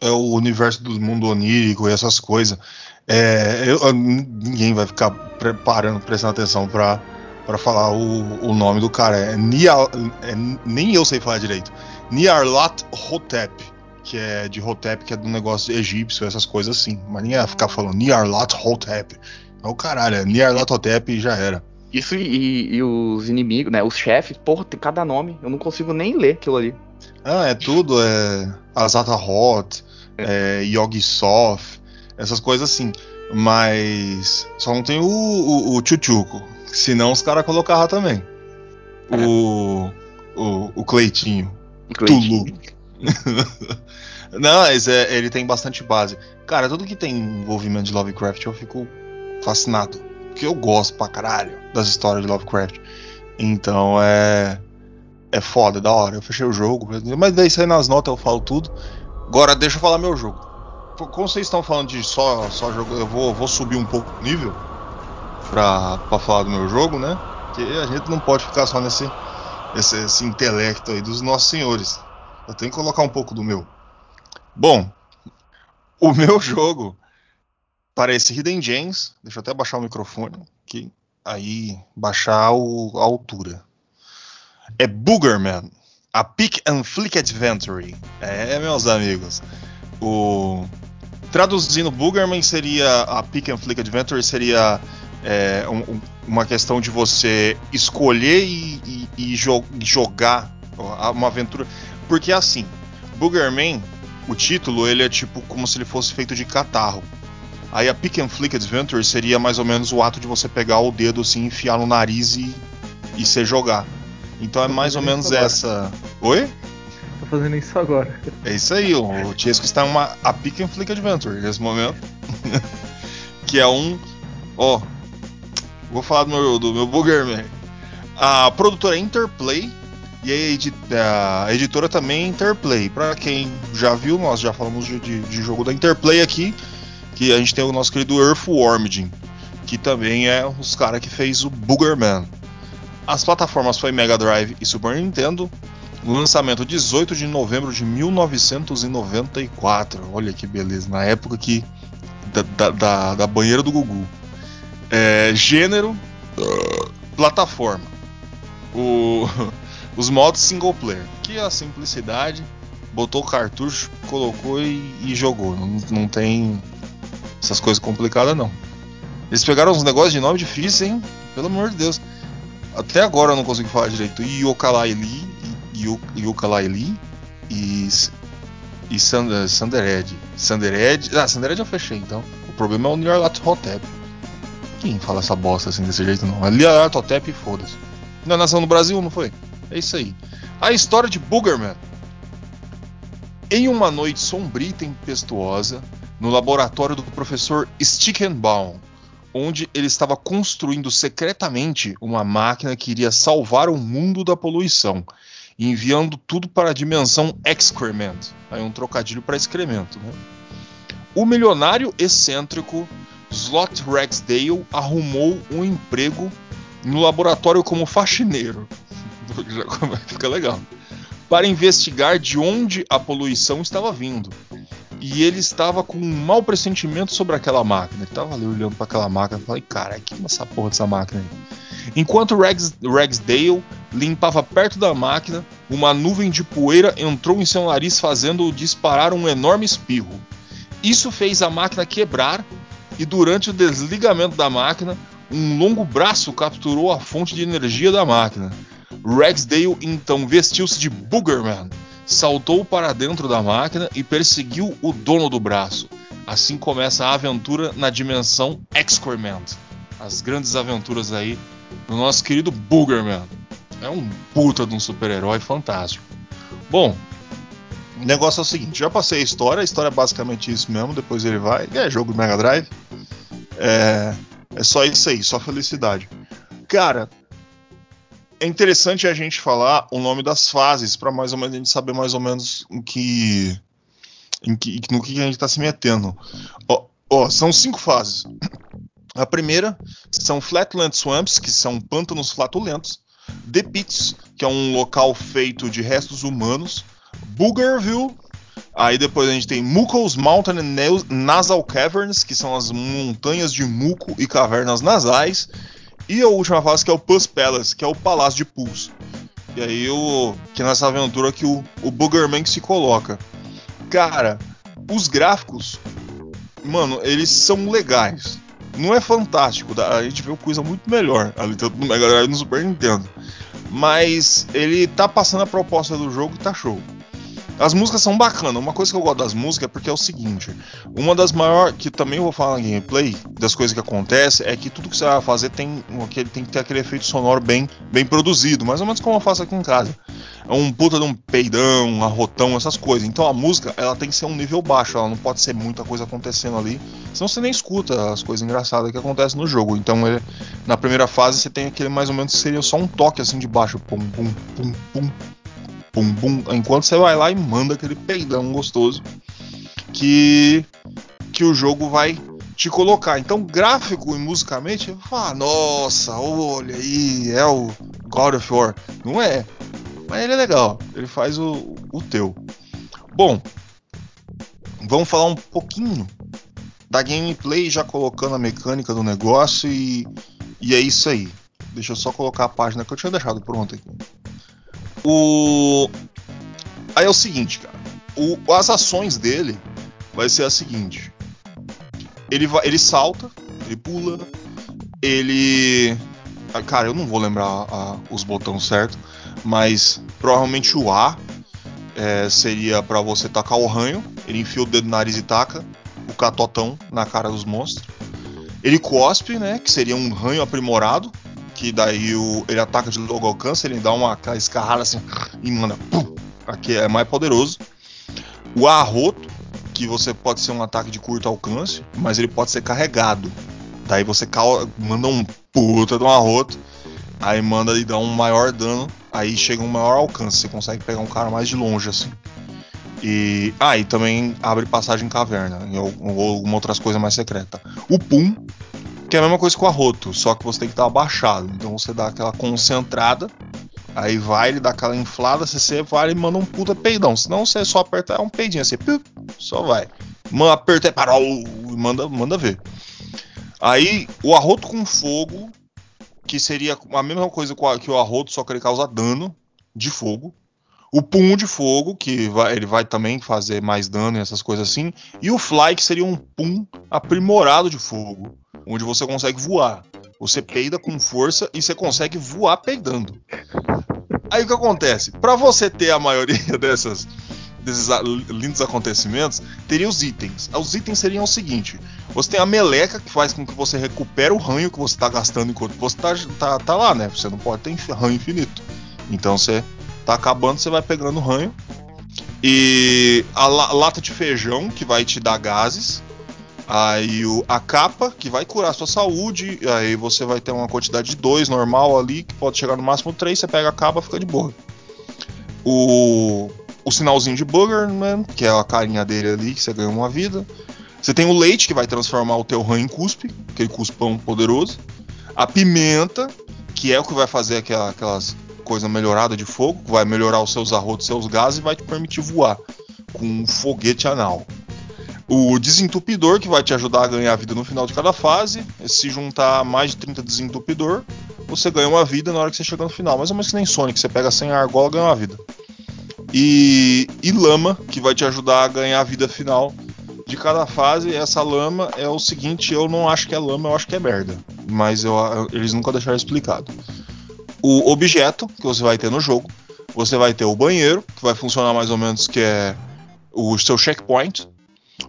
É o universo do mundo onírico e essas coisas. É, eu, ninguém vai ficar preparando, prestando atenção para para falar o, o nome do cara. É, Nial, é, nem eu sei falar direito. Niarlat Hotep que é de Hotep, que é do negócio egípcio, essas coisas assim. Mas nem ia ficar falando Niarlat Hotep. É o caralho, é Niarlat Hotep e já era. Isso e, e, os inimigos, né? Os chefes, porra, tem cada nome. Eu não consigo nem ler aquilo ali. Ah, é tudo. É Azata Hot, é. é Yogi Soft, essas coisas assim. Mas só não tem o, o, o Chuchuco. Senão os caras colocaram também. É. O, o, o Cleitinho. Cleitinho. Tulu. Não, mas é, ele tem bastante base. Cara, tudo que tem envolvimento de Lovecraft eu fico fascinado. Porque eu gosto pra caralho das histórias de Lovecraft. Então é. É foda, é da hora. Eu fechei o jogo. Mas daí sai nas notas eu falo tudo. Agora deixa eu falar meu jogo. Como vocês estão falando de só, só jogo, eu vou, vou subir um pouco o nível pra, pra falar do meu jogo, né? Porque a gente não pode ficar só nesse esse, esse intelecto aí dos nossos senhores. Eu tenho que colocar um pouco do meu. Bom, o meu jogo parece Hidden Gems. Deixa eu até baixar o microfone aqui. Aí, baixar o, a altura. É Boogerman. A Pick and Flick Adventure. É, meus amigos. O, traduzindo, Boogerman seria a Pick and Flick Adventure seria é, um, uma questão de você escolher e, e, e jo jogar uma aventura. Porque assim, Boogerman, o título, ele é tipo como se ele fosse feito de catarro. Aí a Pick and Flick Adventure seria mais ou menos o ato de você pegar o dedo assim, enfiar no nariz e, e você jogar. Então é mais ou menos essa. Oi? Tô fazendo isso agora. É isso aí, o Tiesco está em uma a Pick and Flick Adventure nesse momento. que é um. Ó. vou falar do meu, do meu Boogerman. A produtora é Interplay e a, edi a editora também é Interplay. Para quem já viu, nós já falamos de, de, de, jogo da Interplay aqui. Que a gente tem o nosso querido Earthworm que também é os caras que fez o Boogerman. As plataformas foi Mega Drive e Super Nintendo. Lançamento 18 de novembro de 1994. Olha que beleza, na época que da, da, da, da banheira do Gugu. É, gênero, plataforma. O, os modos single player, que é a simplicidade, botou o cartucho, colocou e, e jogou. Não, não tem essas coisas complicadas não. Eles pegaram uns negócios de nome difícil, hein? Pelo amor de Deus. Até agora eu não consigo falar direito. Yokalaili Yooka-Laylee e, e Sander, Sandered. Sandered. Ah, Sandered eu fechei então. O problema é o Nyarlathotep. Quem fala essa bosta assim desse jeito não? É Nyarlathotep e foda-se. Não é nação no Brasil, não foi? É isso aí. A história de Boogerman. Em uma noite sombria e tempestuosa, no laboratório do professor Stickenbaum, onde ele estava construindo secretamente uma máquina que iria salvar o mundo da poluição enviando tudo para a dimensão excrement. Aí um trocadilho para excremento. Né? O milionário excêntrico Slot Rexdale arrumou um emprego no laboratório como faxineiro. Já fica legal. Para investigar de onde a poluição estava vindo. E ele estava com um mau pressentimento sobre aquela máquina. Ele estava ali olhando para aquela máquina e falei, cara, que é essa porra dessa máquina aí? Enquanto Rex, Rexdale limpava perto da máquina, uma nuvem de poeira entrou em seu nariz, fazendo-o disparar um enorme espirro. Isso fez a máquina quebrar e, durante o desligamento da máquina, um longo braço capturou a fonte de energia da máquina. Rexdale então vestiu-se de Boogerman, saltou para dentro da máquina e perseguiu o dono do braço. Assim começa a aventura na dimensão Excrement. As grandes aventuras aí do nosso querido Boogerman. É um puta de um super-herói fantástico. Bom, o negócio é o seguinte: já passei a história, a história é basicamente isso mesmo. Depois ele vai. É jogo do Mega Drive. É, é só isso aí, só felicidade. Cara, é interessante a gente falar o nome das fases para mais ou menos a gente saber mais ou menos em que, em que no que a gente está se metendo. Ó, ó, são cinco fases. A primeira são Flatland Swamps, que são pântanos flatulentos. The Pits, que é um local feito de restos humanos. Boogerville. Aí depois a gente tem Muco's Mountain and Nasal Caverns, que são as montanhas de muco e cavernas nasais. E a última fase que é o Pus Palace, que é o Palácio de Pus. E aí o que é nessa aventura que o, o Boogerman se coloca. Cara, os gráficos, mano, eles são legais não é fantástico, a gente vê coisa muito melhor ali tanto no Mega Drive no Super Nintendo. Mas ele tá passando a proposta do jogo e tá show. As músicas são bacanas. Uma coisa que eu gosto das músicas é porque é o seguinte: uma das maiores, que também eu vou falar na gameplay, das coisas que acontece, é que tudo que você vai fazer tem, tem que ter aquele efeito sonoro bem, bem produzido, mais ou menos como eu faço aqui em casa. É um puta de um peidão, um arrotão, essas coisas. Então a música ela tem que ser um nível baixo, ela não pode ser muita coisa acontecendo ali, senão você nem escuta as coisas engraçadas que acontecem no jogo. Então ele, na primeira fase você tem aquele mais ou menos seria só um toque assim de baixo, pum, pum, pum, pum bum bum, enquanto você vai lá e manda aquele peidão gostoso que que o jogo vai te colocar. Então, gráfico e musicamente, ah, nossa, olha aí, é o God of War. Não é, mas ele é legal, ele faz o, o teu. Bom, vamos falar um pouquinho da gameplay, já colocando a mecânica do negócio e, e é isso aí. Deixa eu só colocar a página que eu tinha deixado pronta aqui. O aí é o seguinte, cara. O, as ações dele vai ser a seguinte. ele, ele salta, ele pula, ele. ah, Cara, eu não vou lembrar ah, os botões certos, mas provavelmente o A é, seria pra você tacar o ranho. Ele enfia o dedo no nariz e taca o catotão na cara dos monstros. Ele cospe, né? Que seria um ranho aprimorado. Que daí o, ele ataca de longo alcance, ele dá uma escarrada assim e manda. Pum, aqui é mais poderoso. O arroto, que você pode ser um ataque de curto alcance, mas ele pode ser carregado. Daí você cau- manda um puta de um arroto, aí manda e dá um maior dano, aí chega um maior alcance, você consegue pegar um cara mais de longe assim. E ah, e também abre passagem em caverna, ou alguma outras coisas mais secreta. O pum, que é a mesma coisa que o arroto, só que você tem que estar abaixado. Então você dá aquela concentrada, aí vai, ele dá aquela inflada, você, você vai e manda um puta peidão. Senão você só aperta é um peidinho assim, piu, só vai. Manda, aperta e parou, e manda, manda ver. Aí o arroto com fogo, que seria a mesma coisa com que o arroto, só que ele causa dano de fogo. O pum de fogo, que vai- ele vai também fazer mais dano e essas coisas assim. E o fly, que seria um pum aprimorado de fogo, onde você consegue voar. Você peida com força e você consegue voar peidando. Aí o que acontece? Para você ter a maioria dessas desses lindos acontecimentos, teria os itens. Os itens seriam o seguinte: você tem a meleca que faz com que você recupere o ranho que você está gastando enquanto você tá, tá, tá lá, né? Você não pode ter ranho infinito. Então você tá acabando, você vai pegando ranho. E a la- lata de feijão que vai te dar gases. Aí o, a capa que vai curar a sua saúde. Aí você vai ter uma quantidade de dois normal ali, que pode chegar no máximo três. Você pega a capa fica de boa. O, o sinalzinho de Boogerman, que é a carinha dele ali, que você ganha uma vida. Você tem o leite, que vai transformar o teu ranho em cuspe, aquele cuspão poderoso. A pimenta, que é o que vai fazer aquela, aquelas coisas melhoradas de fogo, vai melhorar os seus arrotos, seus gases e vai te permitir voar com um foguete anal. O desentupidor, que vai te ajudar a ganhar vida no final de cada fase. Se juntar mais de 30 desentupidor, você ganha uma vida na hora que você chega no final. Mais ou menos que nem Sonic, você pega 100 argola e ganha uma vida. E, e lama, que vai te ajudar a ganhar a vida final de cada fase. Essa lama é o seguinte: eu não acho que é lama, eu acho que é merda. Mas eu- eles nunca deixaram explicado. O objeto que você vai ter no jogo, você vai ter o banheiro, que vai funcionar mais ou menos que é o seu checkpoint.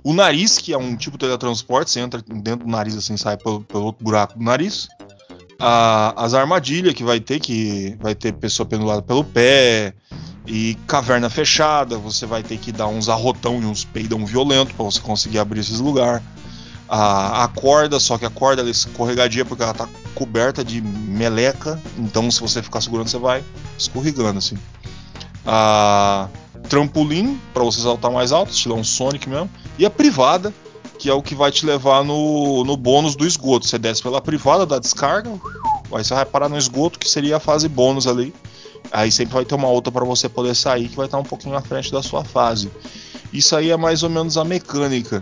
O nariz, que é um tipo de teletransporte, você entra dentro do nariz assim, sai pelo, pelo outro buraco do nariz. A- as armadilhas que vai ter, que vai ter pessoa pendurada pelo pé. E caverna fechada, você vai ter que dar uns arrotão e uns peidão violento para você conseguir abrir esses lugares. A, a corda, só que a corda ela é escorregadia porque ela tá coberta de meleca, então se você ficar segurando você vai escorregando assim. A trampolim para você saltar mais alto, estilo um Sonic mesmo. E a privada, que é o que vai te levar no, no bônus do esgoto. Você desce pela privada da descarga, aí você vai parar no esgoto, que seria a fase bônus ali. Aí sempre vai ter uma outra para você poder sair que vai estar um pouquinho à frente da sua fase. Isso aí é mais ou menos a mecânica.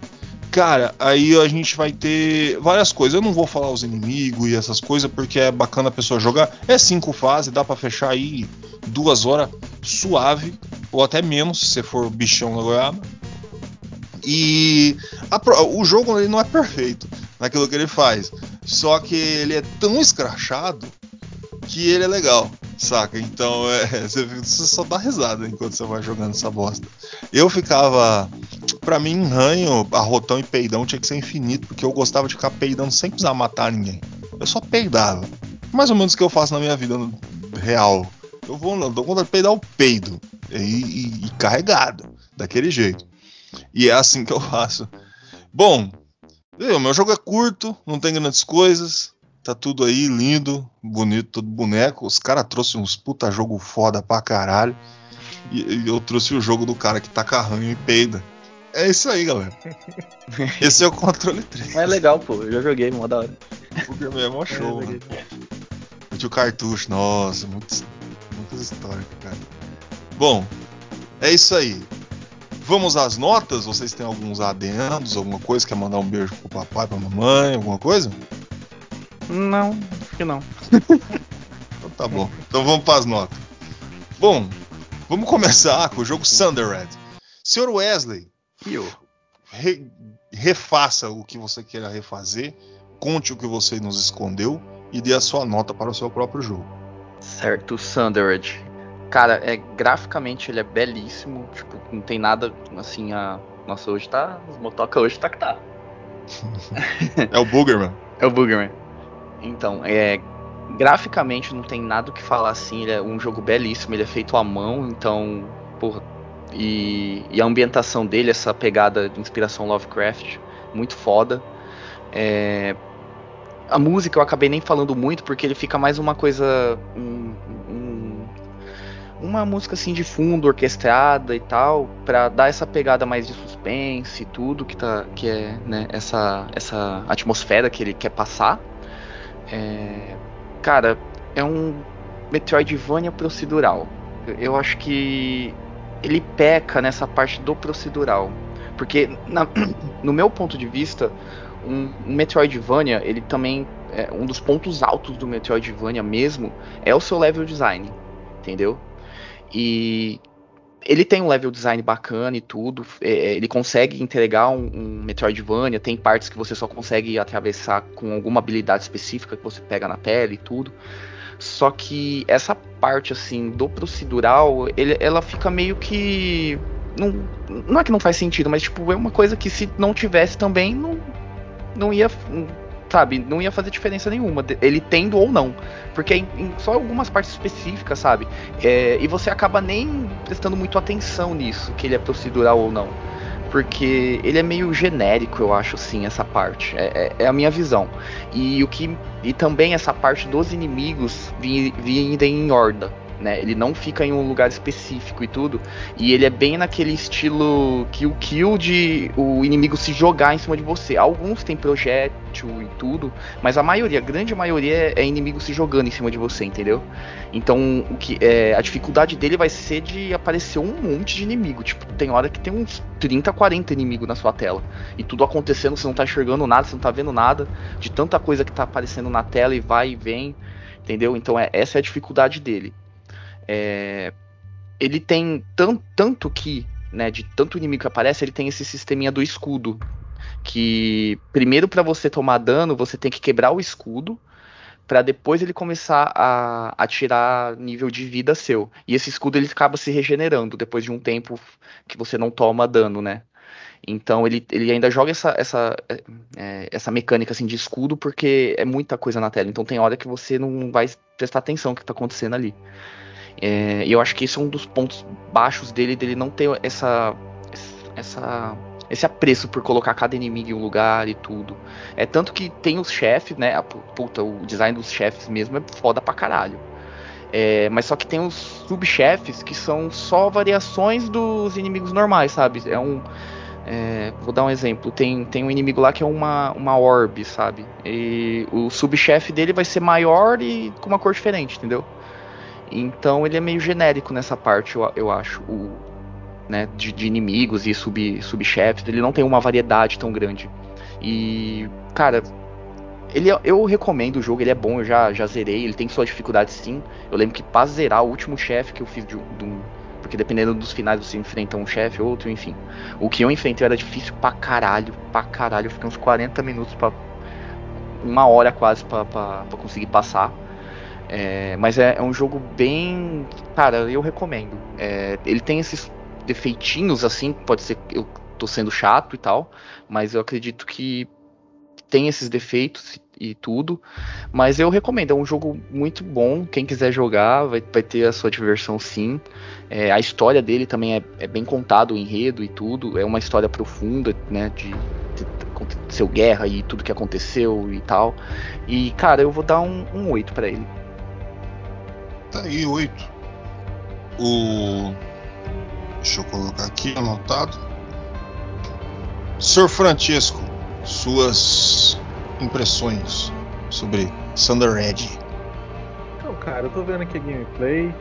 Cara, aí a gente vai ter várias coisas. Eu não vou falar os inimigos e essas coisas porque é bacana a pessoa jogar. É cinco fases, dá para fechar aí duas horas suave, ou até menos se você for bichão na goiaba. E a o jogo ele não é perfeito naquilo que ele faz. Só que ele é tão escrachado que ele é legal, saca? Então é, você só dá risada enquanto você vai jogando essa bosta. Eu ficava. Pra mim, ranho, arrotão e peidão tinha que ser infinito, porque eu gostava de ficar peidando sem precisar matar ninguém. Eu só peidava. Mais ou menos o que eu faço na minha vida real. Eu vou, eu dou conta de peidar o peido. E, e- e carregado. Daquele jeito. E é assim que eu faço. Bom, o meu jogo é curto, não tem grandes coisas. Tá tudo aí lindo, bonito, todo boneco. Os caras trouxeram uns puta jogo foda pra caralho. E, e eu trouxe o jogo do cara que taca ranho e peida. É isso aí, galera. Esse é o controle 3. Mas é legal, pô. Eu já joguei, mó da hora. O game é mó show, É, mano. Tinha o cartucho, nossa, muitas, muitas histórias, cara. Bom, é isso aí. Vamos às notas? Vocês têm alguns adendos, alguma coisa? Quer mandar um beijo pro papai, pra mamãe, alguma coisa? Não, acho que não. Então tá bom. Então vamos para as notas. Bom, vamos começar com o jogo Thunderhead. Senhor Wesley, E eu? re- refaça o que você queira refazer, conte o que você nos escondeu e dê a sua nota para o seu próprio jogo. Certo, Sundered. Cara, é, graficamente ele é belíssimo. Tipo, não tem nada assim. A... Nossa, hoje tá. Os motoca hoje tá que tá. é o Boogerman. É o Boogerman. Então, é. Graficamente não tem nada o que falar assim. Ele é um jogo belíssimo, ele é feito à mão, então. Porra. E, e a ambientação dele, essa pegada de inspiração Lovecraft, muito foda. É, a música eu acabei nem falando muito porque ele fica mais uma coisa. Um, um, uma música assim de fundo, orquestrada e tal, para dar essa pegada mais de suspense e tudo que tá. que é né, essa, essa atmosfera que ele quer passar. É, cara, é um Metroidvania procedural. Eu acho que ele peca nessa parte do procedural. Porque, na, no meu ponto de vista, um, um Metroidvania, ele também. É, um dos pontos altos do Metroidvania mesmo é o seu level design. Entendeu? E ele tem um level design bacana e tudo. É, é, ele consegue entregar um, um, Metroidvania. Tem partes que você só consegue atravessar com alguma habilidade específica que você pega na tela e tudo. Só que essa parte assim do procedural, ele, ela fica meio que não, não é que não faz sentido, mas tipo é uma coisa que se não tivesse também não não ia, sabe, não ia fazer diferença nenhuma, ele tendo ou não. Porque em, em só algumas partes específicas, sabe? É, e você acaba nem prestando muito atenção nisso, que ele é procedural ou não. Porque ele é meio genérico, eu acho, sim, essa parte. É, é, é a minha visão. E o que. E também essa parte dos inimigos vindo em horda né? Ele não fica em um lugar específico e tudo. E ele é bem naquele estilo kill kill de o inimigo se jogar em cima de você. Alguns tem projétil e tudo, mas a maioria, a grande maioria é, inimigo se jogando em cima de você, entendeu? Então, o que é, a dificuldade dele vai ser de aparecer um monte de inimigo. Tipo, tem hora que tem uns 30, 40 inimigos na sua tela. E tudo acontecendo, você não tá enxergando nada, você não tá vendo nada de tanta coisa que tá aparecendo na tela e vai e vem. Entendeu? Então é, essa é a dificuldade dele. É, ele tem tanto, tanto que, né, de tanto inimigo que aparece, ele tem esse sisteminha do escudo. Que primeiro para você tomar dano, você tem que quebrar o escudo para depois ele começar a, a tirar nível de vida seu. E esse escudo ele acaba se regenerando depois de um tempo que você não toma dano, né? Então ele, ele ainda joga essa, essa, é, essa mecânica assim de escudo porque é muita coisa na tela. Então tem hora que você não vai prestar atenção no que está acontecendo ali. É, eu acho que esse é um dos pontos baixos dele, dele não ter essa, essa, esse apreço por colocar cada inimigo em um lugar e tudo. É tanto que tem os chefes, né? A, puta, o design dos chefes mesmo é foda pra caralho. É, mas só que tem os subchefes que são só variações dos inimigos normais, sabe? É um. É, vou dar um exemplo. Tem, tem um inimigo lá que é uma, uma orb, sabe? E o subchefe dele vai ser maior e com uma cor diferente, entendeu? Então ele é meio genérico nessa parte, eu, eu acho. O, né, de, de, inimigos e sub, subchefes. Ele não tem uma variedade tão grande. E, cara, ele, é, eu recomendo o jogo, ele é bom, eu já, já zerei, ele tem suas dificuldades sim. Eu lembro que pra zerar o último chefe que eu fiz de, de um. Porque dependendo dos finais você enfrenta um chefe, outro, enfim. O que eu enfrentei era difícil pra caralho, pra caralho. Eu fiquei uns 40 minutos. Uma hora quase pra, pra conseguir passar. É, mas é, é, um jogo bem. Cara, eu recomendo. É, ele tem esses defeitinhos, assim, pode ser que eu tô sendo chato e tal, mas eu acredito que tem esses defeitos e tudo. Mas eu recomendo, é um jogo muito bom. Quem quiser jogar vai, vai ter a sua diversão sim. É, a história dele também é, é, bem contado, o enredo e tudo. É uma história profunda, né? De, aconteceu guerra e tudo que aconteceu e tal. E, cara, eu vou dar um, um 8 para ele. Tá aí, 8. O. Deixa eu colocar aqui anotado. Sr. Francisco, suas impressões sobre Thunder Red. Então, cara, eu tô vendo aqui a gameplay,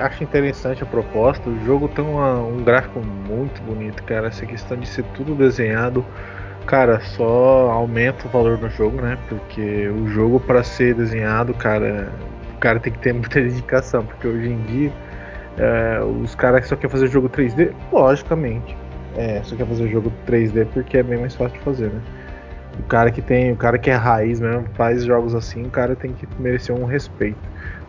acho interessante a proposta. O jogo tem uma, um gráfico muito bonito, cara. Essa questão de ser tudo desenhado, cara, só aumenta o valor do jogo, né? Porque o jogo, para ser desenhado, cara, cara tem que ter muita dedicação, porque hoje em dia é, os caras só querem fazer jogo 3D, logicamente. É, só quer fazer jogo 3D porque é bem mais fácil de fazer, né? O cara que tem, o cara que é raiz mesmo, faz jogos assim, o cara tem que merecer um respeito.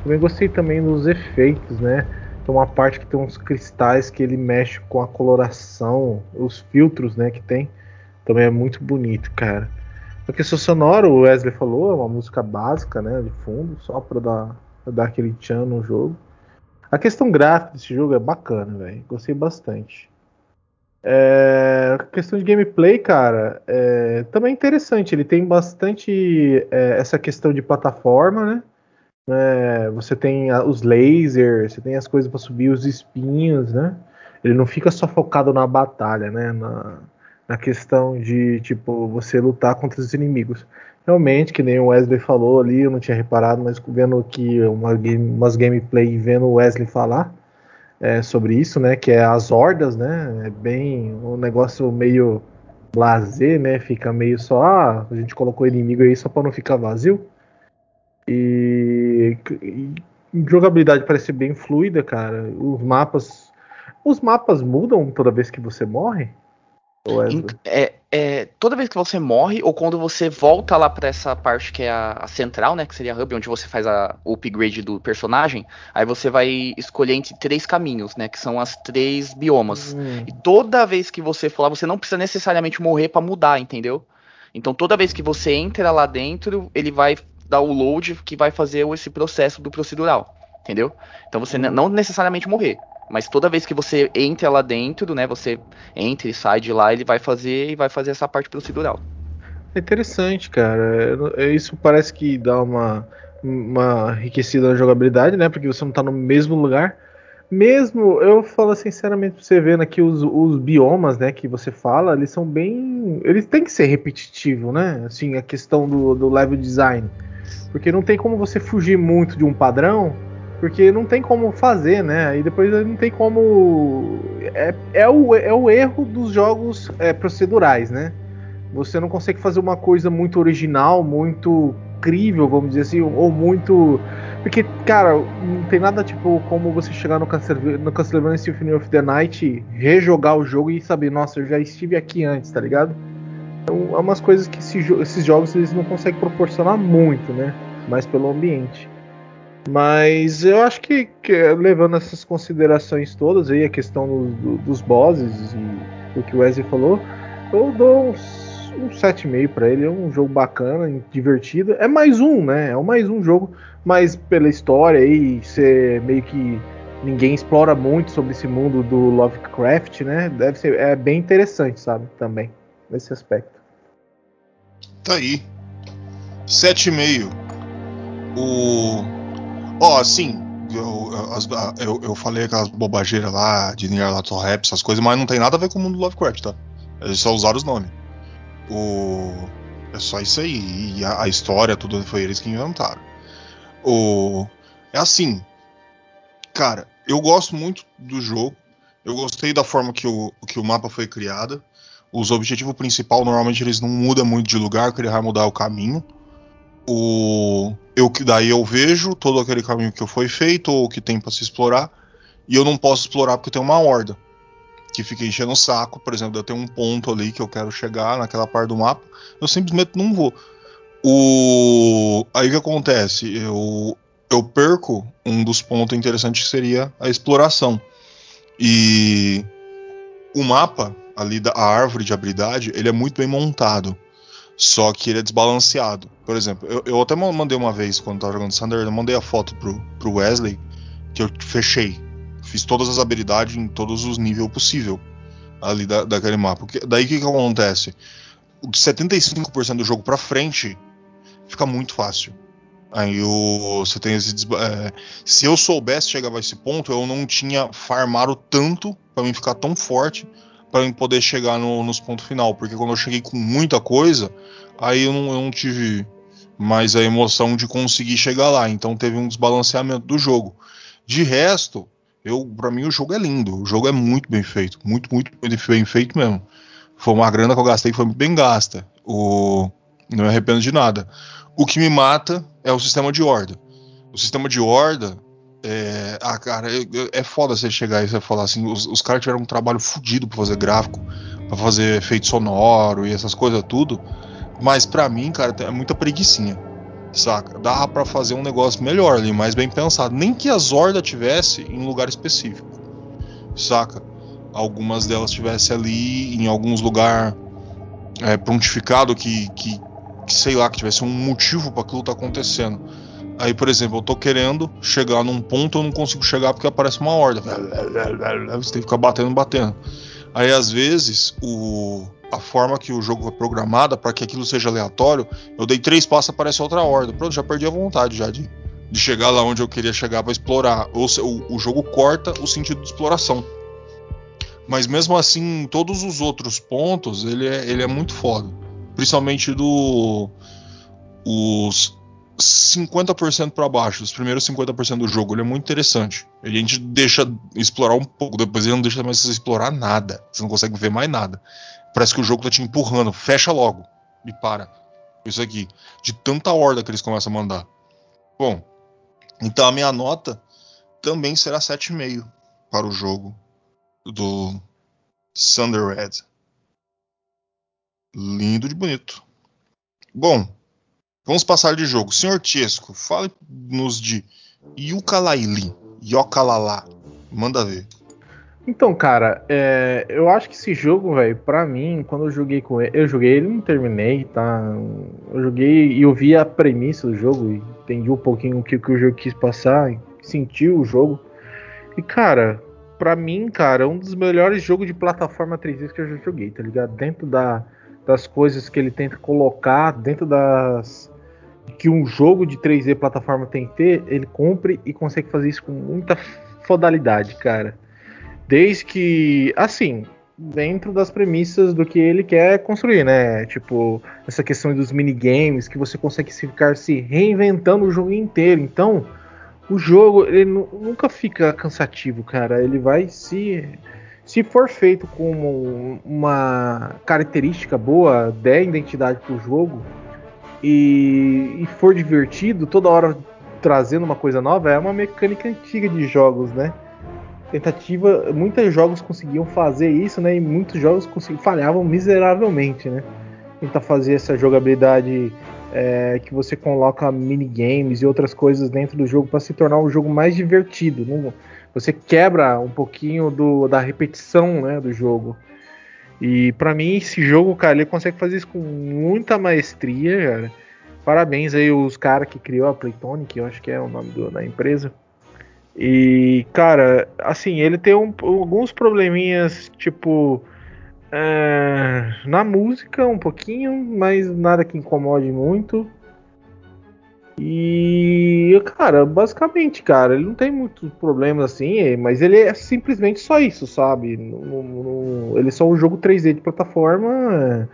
Também gostei também dos efeitos, né? Tem uma parte que tem uns cristais que ele mexe com a coloração, os filtros, né, que tem. Também é muito bonito, cara. A questão sonora, o Wesley falou, é uma música básica, né, de fundo, só para dar, pra dar aquele tchan no jogo. A questão gráfica desse jogo é bacana, velho. Gostei bastante. É, a questão de gameplay, cara, é, também é interessante. Ele tem bastante é, essa questão de plataforma, né? É, você tem os lasers, você tem as coisas para subir os espinhos, né? Ele não fica só focado na batalha, né? Na, na questão de tipo você lutar contra os inimigos. Realmente, que nem o Wesley falou ali, eu não tinha reparado, mas vendo aqui uma game, umas gameplay vendo o Wesley falar é, sobre isso, né? Que é as hordas, né? É bem um negócio meio lazer, né? Fica meio só, ah, a gente colocou inimigo aí só para não ficar vazio. E, e jogabilidade parece bem fluida, cara. Os mapas. Os mapas mudam toda vez que você morre? É, é, toda vez que você morre, ou quando você volta lá para essa parte que é a, a, central, né? Que seria a hub, onde você faz a, o upgrade do personagem, aí você vai escolher entre três caminhos, né? Que são as três biomas. Hum. E toda vez que você for lá, você não precisa necessariamente morrer para mudar, entendeu? Então toda vez que você entra lá dentro, ele vai dar o load que vai fazer esse processo do procedural, entendeu? Então você uhum. não necessariamente morrer, mas toda vez que você entra lá dentro, né, você entra e sai de lá, ele vai fazer e vai fazer essa parte procedural. É interessante, cara. É, isso parece que dá uma, uma enriquecida na jogabilidade, né? Porque você não tá no mesmo lugar. Mesmo, eu falo sinceramente pra você vendo aqui os, os biomas, né, que você fala, eles são bem. Eles têm que ser repetitivos, né? Assim, a questão do, do level design. Porque não tem como você fugir muito de um padrão, porque não tem como fazer, né? Aí depois não tem como. É, é, o, é o erro dos jogos é, procedurais, né? Você não consegue fazer uma coisa muito original, muito crível, vamos dizer assim, ou muito. Porque, cara, não tem nada tipo como você chegar no, Castlevania, no Castlevania Symphony of the Night, rejogar o jogo e saber, nossa, eu já estive aqui antes, tá ligado? Então, é umas coisas que esses jogos eles não conseguem proporcionar muito, né? Mais pelo ambiente. Mas eu acho que, que levando essas considerações todas aí, a questão do, do, dos bosses e o que o Wesley falou, eu dou uns, um 7,5 para ele. É um jogo bacana, divertido. É mais um, né? É mais um jogo, mas pela história aí, ser meio que ninguém explora muito sobre esse mundo do Lovecraft, né? Deve ser é bem interessante, sabe? Também nesse aspecto. Tá aí. 7,5. O. Ó, oh, assim, eu, eu, eu, falei aquelas bobageiras lá de Nyarlathotep, essas coisas, mas não tem nada a ver com o mundo do Lovecraft, tá? Eles só usaram os nomes. O... É só isso aí. E a, a, história, tudo foi eles que inventaram. O... É assim. Cara, eu gosto muito do jogo. Eu gostei da forma que o, que o mapa foi criado os objetivos principal normalmente eles não mudam muito de lugar, que ele vai mudar o caminho. O eu daí eu vejo todo aquele caminho que foi feito ou que tem para se explorar e eu não posso explorar porque tem uma horda que fica enchendo o saco, por exemplo, eu tenho um ponto ali que eu quero chegar naquela parte do mapa, eu simplesmente não vou. O aí que acontece? Eu eu perco um dos pontos interessantes que seria a exploração. E o mapa ali da árvore de habilidade, ele é muito bem montado. Só que ele é desbalanceado. Por exemplo, eu, eu até mandei uma vez, quando tava jogando Thunder, eu mandei a foto pro, pro Wesley, que eu fechei. Fiz todas as habilidades em todos os níveis possível ali da, daquele mapa. Porque, daí o que, que acontece? De 75% do jogo pra frente, fica muito fácil. Aí o, você tem esse. É, se eu soubesse chegar a esse ponto, eu não tinha farmado tanto para mim ficar tão forte para poder chegar no, nos pontos final, porque quando eu cheguei com muita coisa, aí eu não, eu não tive mais a emoção de conseguir chegar lá, então teve um desbalanceamento do jogo. De resto, eu para mim o jogo é lindo, o jogo é muito bem feito, muito muito bem feito mesmo. Foi uma grana que eu gastei, foi bem gasta. O não me arrependo de nada. O que me mata é o sistema de horda. O sistema de horda É, ah, cara, é foda você chegar e você falar assim: os, os caras tiveram um trabalho fodido pra fazer gráfico, pra fazer efeito sonoro e essas coisas tudo. Mas pra mim, cara, é muita preguiçinha. Saca? Dá pra fazer um negócio melhor ali, mais bem pensado. Nem que a Zorda tivesse em lugar específico. Saca? Algumas delas tivesse ali em alguns lugar é, prontificado que, que, que, sei lá, que tivesse um motivo para aquilo tá acontecendo. Aí, por exemplo, eu tô querendo chegar num ponto, eu não consigo chegar porque aparece uma horda. Você tem que ficar batendo, batendo. Aí, às vezes, o, a forma que o jogo é programada para que aquilo seja aleatório, eu dei três passos, aparece outra horda. Pronto, já perdi a vontade já de, de chegar lá onde eu queria chegar para explorar. Ou o, o jogo corta o sentido de exploração. Mas mesmo assim, todos os outros pontos, ele é, ele é muito foda. Principalmente do. Os 50% para baixo, os primeiros 50% do jogo, ele é muito interessante. Ele a gente deixa explorar um pouco, depois ele não deixa mais você explorar nada. Você não consegue ver mais nada. Parece que o jogo tá te empurrando, fecha logo e para. Isso aqui, de tanta horda que eles começam a mandar. Bom, então a minha nota também será 7,5 para o jogo do Thunder Red. Lindo de bonito. Bom, vamos passar de jogo. Senhor Tiesco, fale-nos de Yukalaili, Yokalala. Manda ver. Então, cara, é, eu acho que esse jogo, velho, pra mim, quando eu joguei com ele, eu joguei ele, não terminei, tá? Eu joguei e eu vi a premissa do jogo, e entendi um pouquinho o que, que o jogo quis passar, senti o jogo. E, cara, para mim, cara, um dos melhores jogos de plataforma 3D que eu já joguei, tá ligado? Dentro da, das coisas que ele tenta colocar, dentro das que um jogo de 3D plataforma tem que ter, ele cumpre e consegue fazer isso com muita fodalidade, cara. Desde que, assim, dentro das premissas do que ele quer construir, né? Tipo, essa questão dos minigames, que você consegue ficar se reinventando o jogo inteiro. Então, o jogo ele nunca fica cansativo, cara. Ele vai se se for feito como uma característica boa, der identidade pro jogo e, e for divertido, toda hora trazendo uma coisa nova, é uma mecânica antiga de jogos, né? Tentativa, muitos jogos conseguiam fazer isso, né? E muitos jogos falhavam miseravelmente, né? Tentar fazer essa jogabilidade é, que você coloca minigames e outras coisas dentro do jogo para se tornar um jogo mais divertido. Não, você quebra um pouquinho do, da repetição né, do jogo. E para mim, esse jogo, cara, ele consegue fazer isso com muita maestria, cara. Parabéns aí os caras que criou a Playtonic, eu acho que é o nome do, da empresa. E, cara, assim, ele tem um, alguns probleminhas, tipo, é, na música um pouquinho, mas nada que incomode muito. E, cara, basicamente, cara, ele não tem muitos problemas assim, mas ele é simplesmente só isso, sabe? No, no, ele é só um jogo 3D de plataforma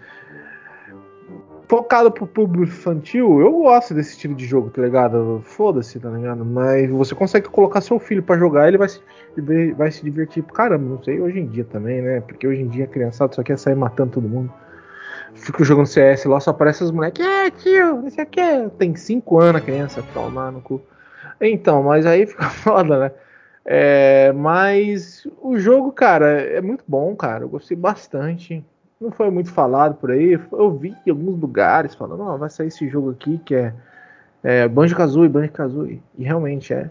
focado pro público infantil, eu gosto desse estilo de jogo, tá ligado? Foda-se, tá ligado? Mas você consegue colocar seu filho para jogar, ele vai se, vai se divertir caramba. Não sei hoje em dia também, né? Porque hoje em dia a criançada só quer sair matando todo mundo. Fico jogando CS lá, só aparece os moleques, é tio, o que. Tem 5 anos a criança, tomar no cu. Então, mas aí fica foda, né? É, mas o jogo, cara, é muito bom, cara. Eu gostei bastante não foi muito falado por aí. Eu vi em alguns lugares falando, oh, vai sair esse jogo aqui que é, é Banjo-Kazooie, Banjo-Kazooie. E realmente é.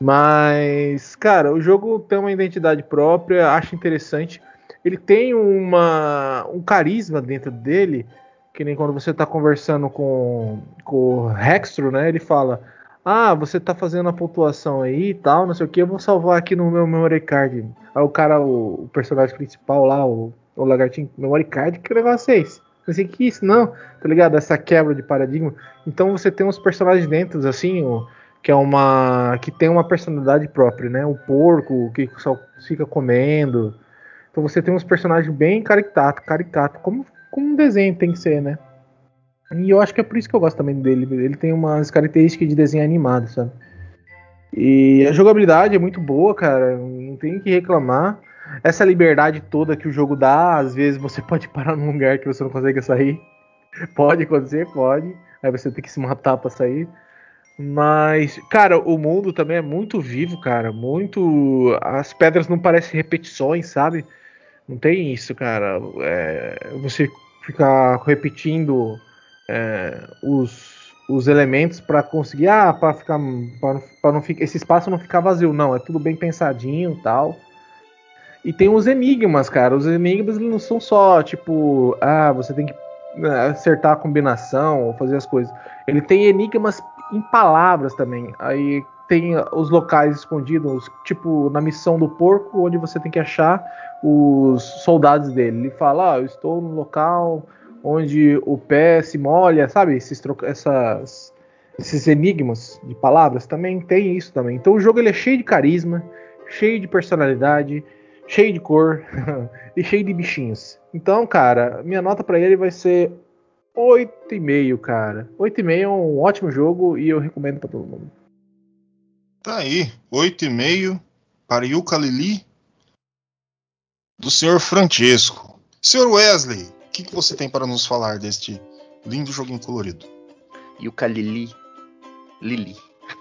Mas, cara, o jogo tem uma identidade própria, acho interessante. Ele tem uma, um carisma dentro dele, que nem quando você tá conversando com, com o Hextro, né? Ele fala: Ah, você tá fazendo a pontuação aí e tal, não sei o que, eu vou salvar aqui no meu memory card. Aí o cara, o, o personagem principal lá, o o Lagartinho Memory Card, que negócio é esse? Pensei que isso, não, tá ligado? Essa quebra de paradigma. Então você tem uns personagens dentro, assim, o, que é uma. que tem uma personalidade própria, né? O porco, que só fica comendo. Então você tem uns personagens bem caricato, caricato, como, como um desenho tem que ser, né? E eu acho que é por isso que eu gosto também dele. Ele tem umas características de desenho animado, sabe? E a jogabilidade é muito boa, cara. Não tem que reclamar essa liberdade toda que o jogo dá, às vezes você pode parar num lugar que você não consegue sair. Pode acontecer, pode. Aí você tem que se matar para sair. Mas, cara, o mundo também é muito vivo, cara. Muito. As pedras não parecem repetições, sabe? Não tem isso, cara. É... Você ficar repetindo é... os, os elementos para conseguir. Ah, para ficar. Para não ficar. Esse espaço não ficar vazio, não. É tudo bem pensadinho tal. E tem os enigmas, cara. Os enigmas não são só, tipo, ah, você tem que né, acertar a combinação ou fazer as coisas. Ele tem enigmas em palavras também. Aí tem os locais escondidos, tipo na missão do porco, onde você tem que achar os soldados dele. Ele fala: ah, eu estou no local onde o pé se molha, sabe? Esses, essas, esses enigmas de palavras também tem isso também. Então o jogo ele é cheio de carisma, cheio de personalidade cheio de cor e cheio de bichinhos. Então, cara, minha nota para ele vai ser 8,5, cara. 8,5 é um ótimo jogo e eu recomendo para todo mundo. Tá aí, 8,5 para Yuka Lili do senhor Francesco. Senhor Wesley, o que, que, você tem para nos falar deste lindo joguinho colorido? Yuka Lili. Lili.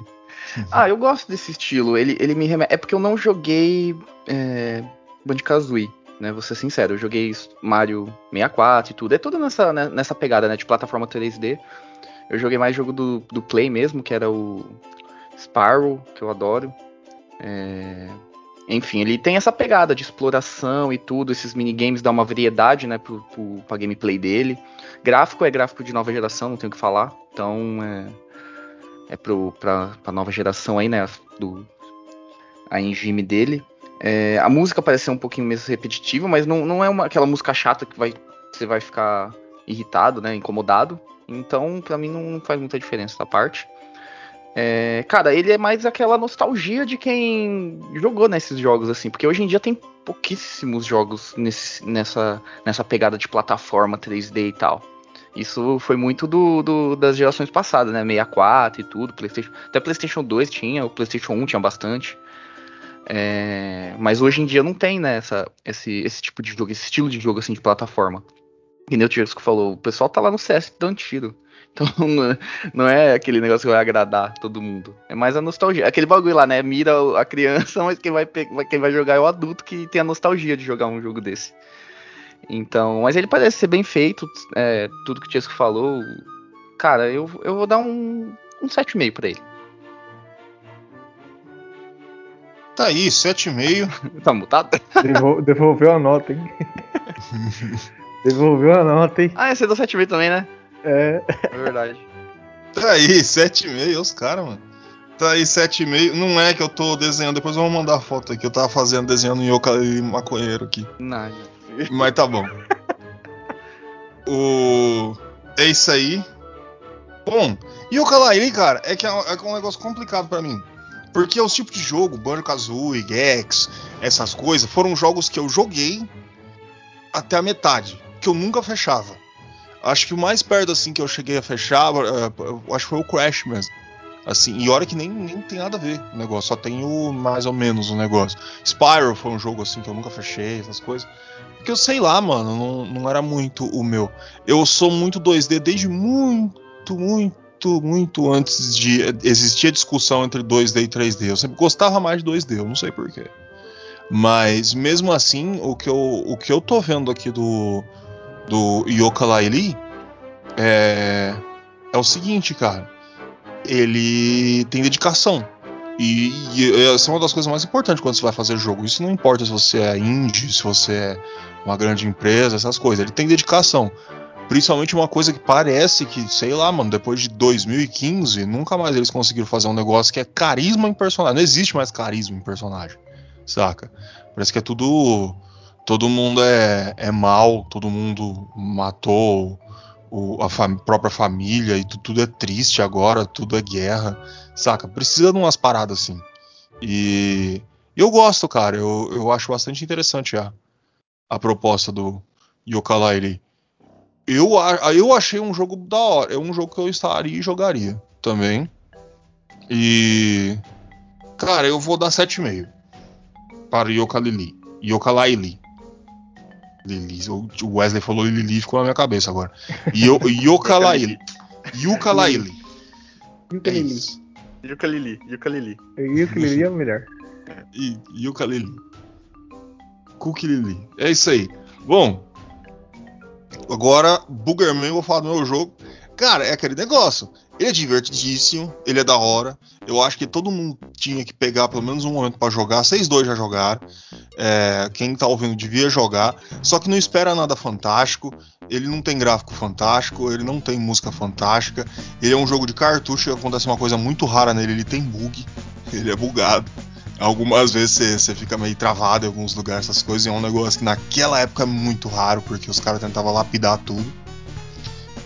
ah, eu gosto desse estilo. Ele, ele me remete. É porque eu não joguei é, Banjo-Kazooie, né? Vou ser sincero, eu joguei Mario 64 e tudo. É tudo nessa, né, nessa pegada, né? De plataforma 3D. Eu joguei mais jogo do, do Play mesmo, que era o Sparrow, que eu adoro. É... Enfim, ele tem essa pegada de exploração e tudo. Esses minigames dão uma variedade, né, pro, pro, pra gameplay dele. Gráfico é gráfico de nova geração, não tenho o que falar. Então é, é pro, pra, pra nova geração aí, né, do, a engine dele. É, a música parece ser um pouquinho mesmo repetitiva, mas não, não é uma, aquela música chata que vai, você vai ficar irritado, né, incomodado. Então, para mim, não faz muita diferença essa parte. É, cara, ele é mais aquela nostalgia de quem jogou nesses jogos, assim, porque hoje em dia tem pouquíssimos jogos nesse, nessa, nessa pegada de plataforma 3D e tal. Isso foi muito do, do, das gerações passadas, né? 64 e tudo, PlayStation, até PlayStation 2 tinha, o PlayStation 1 tinha bastante. É, mas hoje em dia não tem, né, essa, esse, esse tipo de jogo, esse estilo de jogo assim de plataforma. E nem o que falou, o pessoal tá lá no CS dando tiro. Então não é, é aquele negócio que vai agradar todo mundo. É mais a nostalgia. Aquele bagulho lá, né? Mira a criança, mas quem vai, quem vai jogar é o adulto que tem a nostalgia de jogar um jogo desse. Então, mas ele parece ser bem feito. É, tudo que o Tiesco falou. Cara, eu, eu vou dar um, um 7,5 pra ele. Tá aí, 7,5. tá mutado? Devol devolveu a nota, hein? devolveu a nota, hein? Ah, você deu 7,5 também, né? É. É verdade. Tá aí, 7,5, os caras, mano. Tá aí, 7,5. Não é que eu tô desenhando, depois eu vou mandar a foto aqui. Eu tava fazendo, desenhando Yoka e maconheiro aqui. Não. Mas tá bom. o... É isso aí. Bom, Yoka Lairi, cara, é que é, é um negócio complicado para mim. Porque os tipos de jogo, Banjo-Kazooie, Gex, essas coisas, foram jogos que eu joguei até a metade, que eu nunca fechava. Acho que o mais perto assim que eu cheguei a fechar, uh, acho que foi o Crash mesmo. Assim, e olha que nem, nem tem nada a ver o negócio, só tem o mais ou menos o negócio. Spyro foi um jogo assim que eu nunca fechei, essas coisas. Porque eu sei lá, mano, não, não era muito o meu. Eu sou muito 2D desde muito, muito muito, antes de existir discussão entre 2D e 3D. Eu sempre gostava mais de 2D, eu não sei porquê. Mas mesmo assim, o que eu, o que eu tô vendo aqui do, do Yoka Laili é, é o seguinte, cara. Ele tem dedicação. E, e essa é uma das coisas mais importantes quando você vai fazer jogo. Isso não importa se você é indie, se você é uma grande empresa, essas coisas. Ele tem dedicação. Principalmente uma coisa que parece que, sei lá, mano, depois de 2015, nunca mais eles conseguiram fazer um negócio que é carisma em personagem. Não existe mais carisma em personagem, saca? Parece que é tudo. Todo mundo é, é mal, todo mundo matou o, a fam própria família e tudo é triste agora, tudo é guerra, saca? Precisa de umas paradas assim. E eu gosto, cara, eu, eu acho bastante interessante a, a proposta do Yooka-Laylee. Eu, eu achei um jogo da hora. É um jogo que eu estaria e jogaria também. E. Cara, eu vou dar 7,5 para Yoka Lili. Yoka Laili. Lili. O Wesley falou Lili ficou na minha cabeça agora. Yo, Yoka Laili. Yuka Laili. É isso. Yuka-Lili, Yuka-Lili. Yuka-Lili é o melhor. E Yuka-Lili. Cookie-Lili. É isso aí. Bom, agora, Boogerman, eu vou falar do meu jogo. Cara, é aquele negócio. Ele é divertidíssimo, ele é da hora. Eu acho que todo mundo tinha que pegar pelo menos um momento para jogar. Vocês dois já jogaram. É, quem tá ouvindo devia jogar. Só que não espera nada fantástico. Ele não tem gráfico fantástico, ele não tem música fantástica. Ele é um jogo de cartucho e acontece uma coisa muito rara nele. Ele tem bug, ele é bugado. Algumas vezes você fica meio travado em alguns lugares, essas coisas. E é um negócio que naquela época é muito raro, porque os caras tentavam lapidar tudo.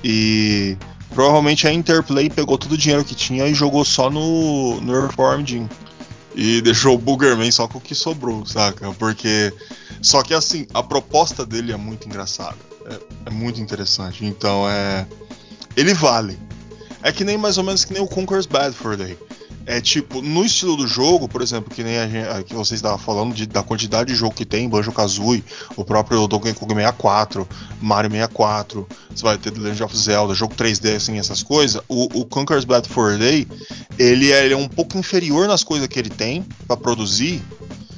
E provavelmente a Interplay pegou todo o dinheiro que tinha e jogou só no, no Earthworm. E deixou o Boogerman só com o que sobrou, saca? Porque. Só que assim, a proposta dele é muito engraçada. É, é muito interessante. Então é. Ele vale. É que nem mais ou menos que nem o Conquer's Bad for Day. É tipo, no estilo do jogo, por exemplo, que nem a gente, que vocês estavam falando de, da quantidade de jogo que tem, Banjo Kazooie, o próprio Donkey Kong 64, Mario 64, você vai ter The Legend of Zelda, jogo 3D, assim, essas coisas. O, o Conquer's Bad for Day, ele é, ele é um pouco inferior nas coisas que ele tem para produzir,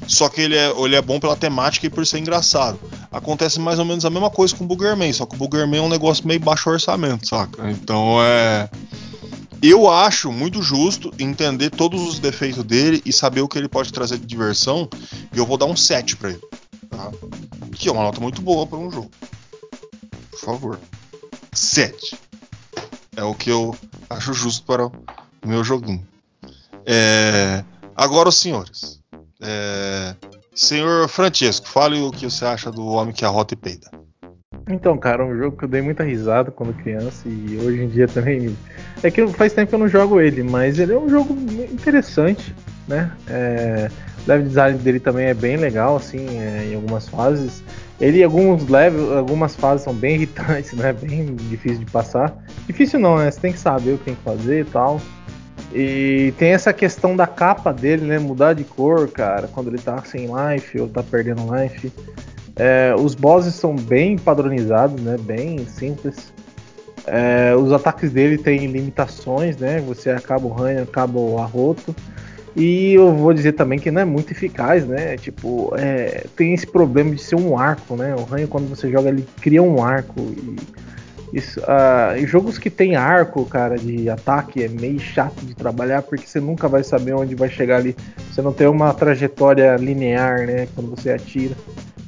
só que ele é, ele é bom pela temática e por ser engraçado. Acontece mais ou menos a mesma coisa com o Boogerman, só que o Boogerman é um negócio meio baixo orçamento, saca? Então é. Eu acho muito justo entender todos os defeitos dele e saber o que ele pode trazer de diversão. E eu vou dar um 7 para ele. Tá? Que é uma nota muito boa para um jogo. Por favor. 7. É o que eu acho justo para o meu joguinho. É... Agora, os senhores. É... Senhor Francesco, fale o que você acha do Homem que arrota e peida. Então, cara, um jogo que eu dei muita risada quando criança e hoje em dia também. É que faz tempo que eu não jogo ele, mas ele é um jogo interessante, né? É... O level design dele também é bem legal, assim, é, em algumas fases. Ele, alguns levels, algumas fases são bem irritantes, né? Bem difícil de passar. Difícil não, né? Você tem que saber o que tem que fazer e tal. E tem essa questão da capa dele, né? Mudar de cor, cara, quando ele tá sem life ou tá perdendo life. É, os bosses são bem padronizados, né? Bem simples. É, os ataques dele têm limitações, né? Você acaba o ranho, acaba o arroto. E eu vou dizer também que não é muito eficaz, né? Tipo, é, tem esse problema de ser um arco, né? O ranho, quando você joga, ele cria um arco. E isso, uh, jogos que tem arco, cara, de ataque é meio chato de trabalhar porque você nunca vai saber onde vai chegar ali. Você não tem uma trajetória linear, né? Quando você atira.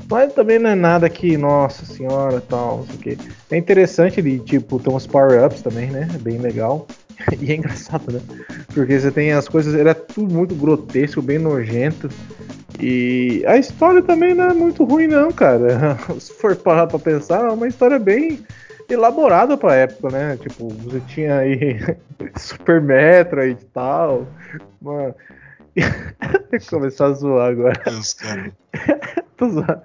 Mas também não é nada que, nossa senhora, tal, não sei o que. É interessante ele, tipo, tem uns power-ups também, né? É bem legal. e é engraçado, né? Porque você tem as coisas, ele é tudo muito grotesco, bem nojento. E a história também não é muito ruim, não, cara. Se for parar pra pensar, é uma história bem elaborada pra época, né? Tipo, você tinha aí Super Metroid e tal. Mano. Começar a zoar agora. Deus, cara. Tô zoando.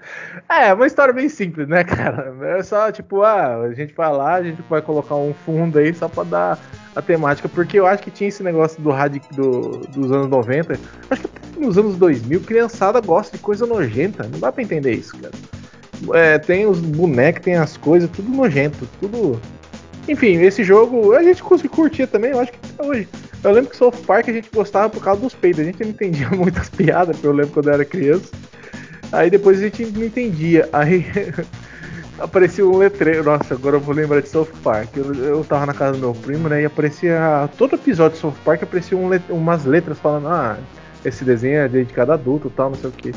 É, uma história bem simples, né, cara? É só tipo, ah, a gente vai lá, a gente vai colocar um fundo aí só pra dar a temática, porque eu acho que tinha esse negócio do rádio do, dos anos 90. Acho que nos anos 2000, criançada gosta de coisa nojenta. Não dá pra entender isso, cara. É, tem os bonecos, tem as coisas, tudo nojento, tudo. Enfim, esse jogo a gente curtia também, eu acho que até hoje. Eu lembro que South Park a gente gostava por causa dos peidos, a gente não entendia muitas piadas, porque eu lembro quando eu era criança. Aí depois a gente não entendia. Aí aparecia um letreiro. Nossa, agora eu vou lembrar de South Park. Eu, eu tava na casa do meu primo, né? E aparecia. Todo episódio de South Park aparecia um let, umas letras falando: Ah, esse desenho é dedicado a adulto tal, não sei o que.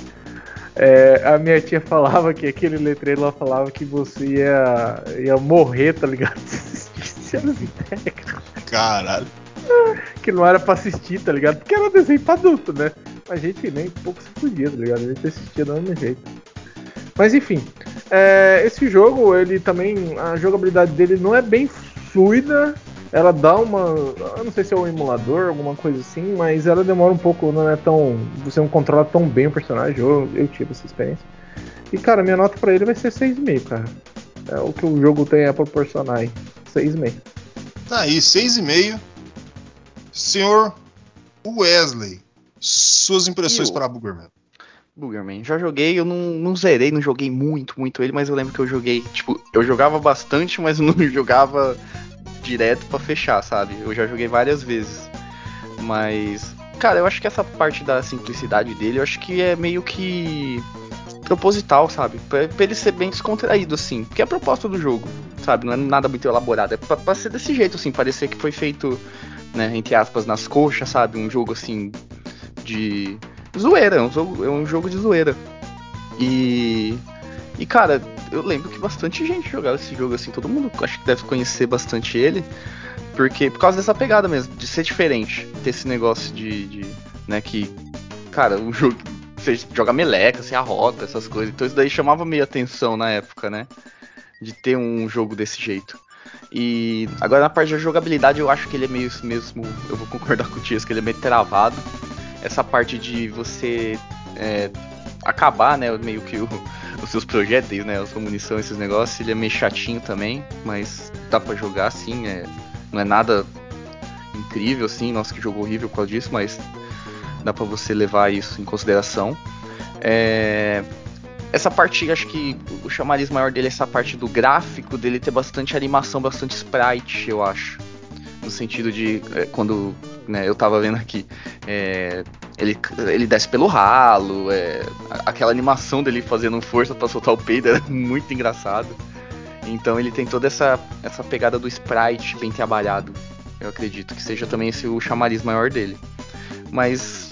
É, a minha tia falava que aquele letreiro lá falava que você ia, ia morrer, tá ligado? Se Caralho. Que não era pra assistir, tá ligado? Porque era desenho pra adulto, né? a gente nem pouco se podia, tá ligado? A gente assistia do mesmo jeito. Mas enfim, é, esse jogo, ele também. A jogabilidade dele não é bem fluida. Ela dá uma. Eu não sei se é um emulador, alguma coisa assim, mas ela demora um pouco, não é tão. Você não controla tão bem o personagem. Eu, eu tive essa experiência. E cara, minha nota pra ele vai ser 6,5, cara. É o que o jogo tem a proporcionar aí. 6,5. Tá aí, 6,5. Senhor Wesley. Suas impressões para Boogerman. Boogerman, já joguei, eu não, não zerei, não joguei muito, muito ele, mas eu lembro que eu joguei, tipo, eu jogava bastante, mas não jogava direto para fechar, sabe? Eu já joguei várias vezes. Mas, cara, eu acho que essa parte da simplicidade dele, eu acho que é meio que proposital, sabe? Pra, pra ele ser bem descontraído, assim. Porque é a proposta do jogo, sabe? Não é nada muito elaborado. É pra, pra ser desse jeito, assim. Parecer que foi feito, né, entre aspas, nas coxas, sabe? Um jogo, assim, de zoeira. É um jogo, é um jogo de zoeira. E. E, cara, eu lembro que bastante gente jogava esse jogo, assim. Todo mundo acho que deve conhecer bastante ele. Porque, por causa dessa pegada mesmo, de ser diferente. Ter esse negócio de. de né, que. Cara, um jogo você joga meleca, você arrota, essas coisas. Então isso daí chamava meio atenção na época, né? De ter um jogo desse jeito. E agora na parte da jogabilidade eu acho que ele é meio mesmo. Eu vou concordar com o Tias que ele é meio travado. Essa parte de você é, acabar, né? Meio que o, os seus projéteis, né? A sua munição, esses negócios, ele é meio chatinho também, mas dá para jogar sim. É, não é nada incrível assim, nossa que jogo horrível por causa disso, mas dá para você levar isso em consideração. É, essa parte, acho que o chamariz maior dele é essa parte do gráfico, dele ter bastante animação, bastante sprite, eu acho. No sentido de, é, quando né, eu tava vendo aqui, é, ele, ele desce pelo ralo, é, aquela animação dele fazendo força para soltar o peido é muito engraçado. Então ele tem toda essa, essa pegada do sprite bem trabalhado. Eu acredito que seja também esse o chamariz maior dele. Mas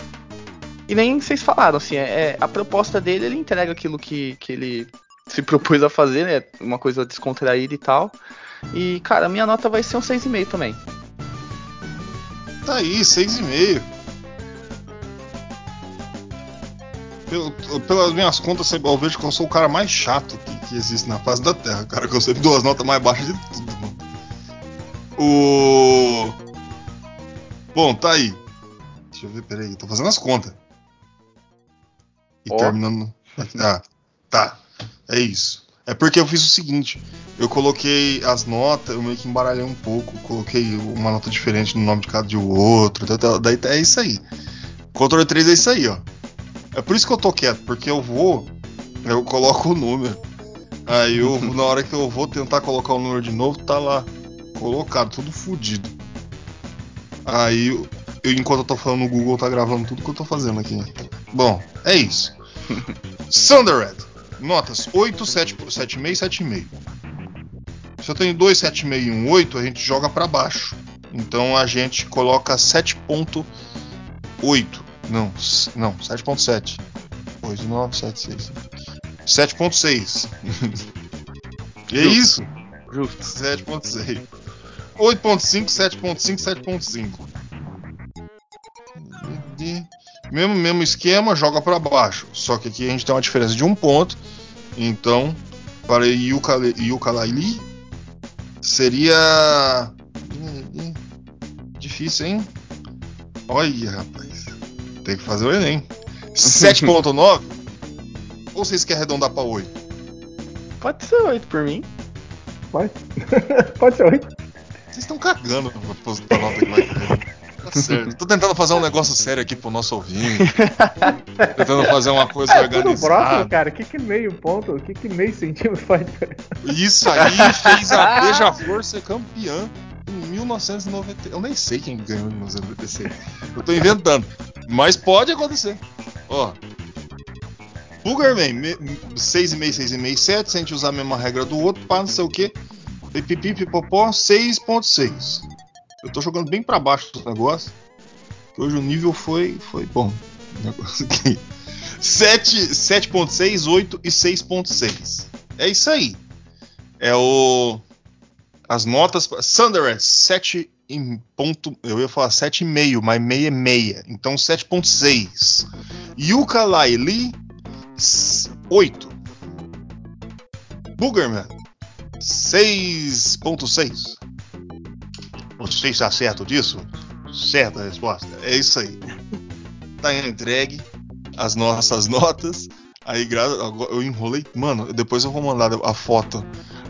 e nem vocês falaram, assim, é, é, a proposta dele, ele entrega aquilo que, que ele se propôs a fazer, né? Uma coisa descontraída e tal. E, cara, minha nota vai ser um 6,5 também. Tá aí, 6,5. Pelo, pelas minhas contas, eu vejo que eu sou o cara mais chato que, que existe na face da Terra, cara, que eu sempre dou as notas mais baixas de tudo, mano. O. Bom, tá aí. Deixa eu ver, peraí, tô fazendo as contas. E oh. terminando. Ah, tá. É isso. É porque eu fiz o seguinte: eu coloquei as notas, eu meio que embaralhei um pouco, coloquei uma nota diferente no nome de cada de outro. Tá, tá, daí é isso aí. Controle 3 é isso aí, ó. É por isso que eu tô quieto, porque eu vou, eu coloco o número. Aí eu, na hora que eu vou tentar colocar o número de novo, tá lá colocado, tudo fodido. Aí eu, enquanto eu tô falando no Google, tá gravando tudo que eu tô fazendo aqui. Bom, é isso. Thunderhead. Notas 8, 7,5 7,5. Se eu tenho 2, 7,5 e um 8, a gente joga para baixo. Então a gente coloca 7,8. Não, não, 7,7. 8, 9, 7, 6. 7,6. e é isso? Justo. 7,6. 8,5, 7,5, 7,5. Mesmo, mesmo esquema, joga para baixo. Só que aqui a gente tem uma diferença de um ponto. Então, para Yooka-Laylee seria. Difícil, hein? Olha, rapaz. Tem que fazer o Enem. 7.9? Ou vocês querem arredondar para 8? Pode ser 8 por mim. Pode. Pode ser 8. Vocês estão cagando pra nota que vai ter. Tá certo. Tô tentando fazer um negócio sério aqui pro nosso ouvinte. tentando fazer uma coisa é, organizada. Próximo, cara. O que, que meio ponto, o que, que meio centímetro faz Isso aí fez a Beija-Flor ser campeã em 1990. Eu nem sei quem ganhou em 1996. Eu tô inventando. Mas pode acontecer. Ó. Boogerman, 6,5, 6,5, 7. Se a gente usar a mesma regra do outro, pá, não sei o que. Pipipi, pipopó, 6,6. Eu tô jogando bem para baixo do negócio. Hoje o nível foi, foi bom. Negócio aqui. 7.6, 8 e 6.6. É isso aí. É o. As notas. Sunderland, 7 em ponto. Eu ia falar 7,5, mas meia é meia. Então 7.6. Yuka Laili, 8. Boogerman, 6.6. Você está certo disso? Certa resposta. É isso aí. Tá entregue as nossas notas. Aí eu enrolei. Mano, depois eu vou mandar a foto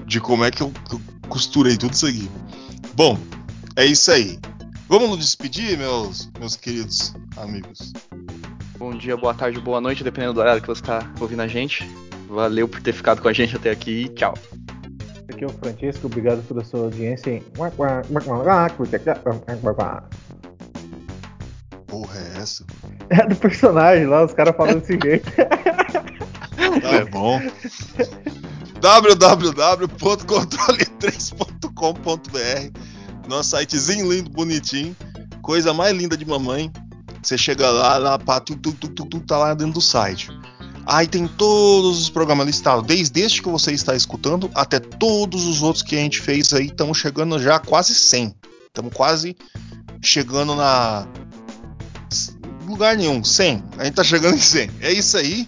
de como é que eu, costurei tudo isso aqui. Bom, é isso aí. Vamos nos despedir, meus, meus queridos amigos. Bom dia, boa tarde, boa noite, dependendo do horário que você está ouvindo a gente. Valeu por ter ficado com a gente até aqui e tchau. Aqui é o Francisco, obrigado pela sua audiência. porra é essa? É do personagem lá, os caras falam desse jeito. Tá bom. www.controle3.com.br Nosso sitezinho lindo, bonitinho. Coisa mais linda de mamãe. Você chega lá, lá pá, tu, tu, tu, tu, tá lá dentro do site. Aí tem todos os programas listados, desde este que você está escutando até todos os outros que a gente fez aí. Estamos chegando já a quase 100. Estamos quase chegando na. Lugar nenhum, 100. A gente tá chegando em 100. É isso aí.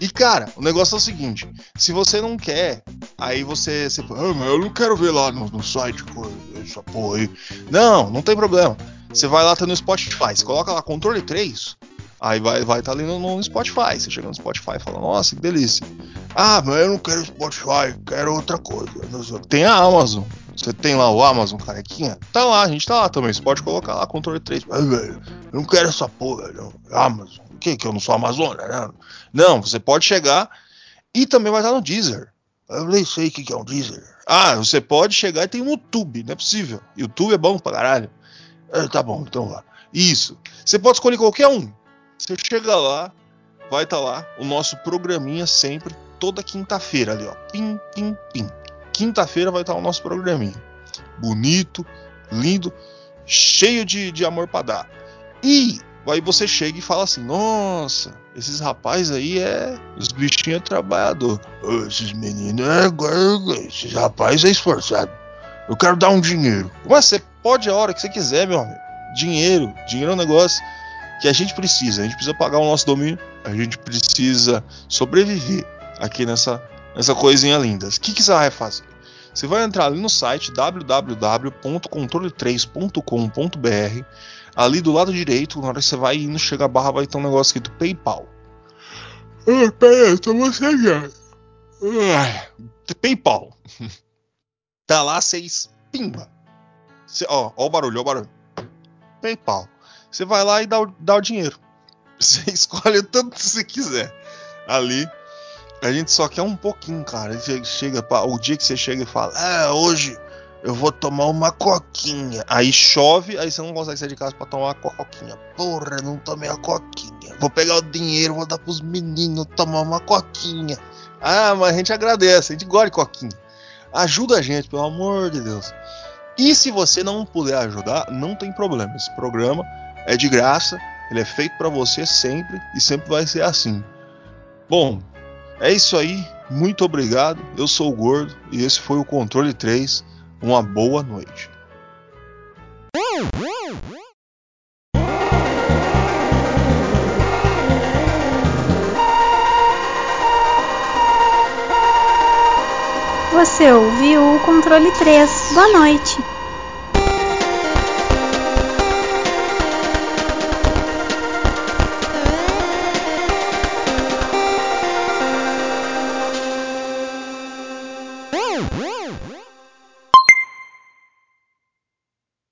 E cara, o negócio é o seguinte: se você não quer, aí você, você ah, mas eu não quero ver lá no, no site essa porra aí. Não, não tem problema. Você vai lá, tá no Spotify, coloca lá controle 3, aí vai vai tá ali no, no Spotify. Você chega no Spotify e fala, nossa, que delícia. Ah, mas eu não quero Spotify, quero outra coisa. Tem a Amazon. Você tem lá o Amazon, carequinha? Tá lá, a gente tá lá também. Você pode colocar lá controle 3. Mas, velho, eu não quero essa porra, não. Amazon. O que? Que eu não sou Amazônia, né? Não, você pode chegar e também vai estar no Deezer. Eu nem sei o que é um Deezer. Ah, você pode chegar e tem um YouTube, não é possível. YouTube é bom pra caralho. Ah, tá bom, então lá. Isso. Você pode escolher qualquer um. Você chega lá, vai estar lá o nosso programinha sempre, toda quinta-feira ali, ó. Pim, pim, pim. Quinta-feira vai estar o nosso programinha. Bonito, lindo, cheio de, de amor para dar. E aí você chega e fala assim: Nossa, esses rapazes aí é. Os bichinhos é trabalhador. Esses meninos é. Esses rapazes é esforçado. Eu quero dar um dinheiro. Mas você pode a hora que você quiser, meu amigo. Dinheiro. Dinheiro é um negócio que a gente precisa. A gente precisa pagar o nosso domínio. A gente precisa sobreviver aqui nessa, nessa coisinha linda. O que, que você vai fazer? Você vai entrar ali no site www.controle3.com.br. Ali do lado direito, na hora que você vai indo, chega a barra, vai ter um negócio escrito PayPal. Ah, peraí, eu tô moscando. Ah, PayPal. tá lá, vocês. Pimba. Cê, ó, ó o barulho, ó o barulho. PayPal. Você vai lá e dá o, dá o dinheiro. Você escolhe o tanto que você quiser. Ali a gente só quer um pouquinho, cara. Chega pra, o dia que você chega e fala, é, hoje eu vou tomar uma coquinha. Aí chove, aí você não consegue sair de casa pra tomar uma coquinha. Porra, não tomei a coquinha. Vou pegar o dinheiro, vou dar pros meninos tomar uma coquinha. Ah, mas a gente agradece, a gente gosta de coquinha. Ajuda a gente, pelo amor de Deus. E se você não puder ajudar, não tem problema. Esse programa é de graça, ele é feito para você sempre e sempre vai ser assim. Bom, é isso aí, muito obrigado. Eu sou o Gordo e esse foi o Controle 3. Uma boa noite. Você ouviu o Controle 3. Boa noite.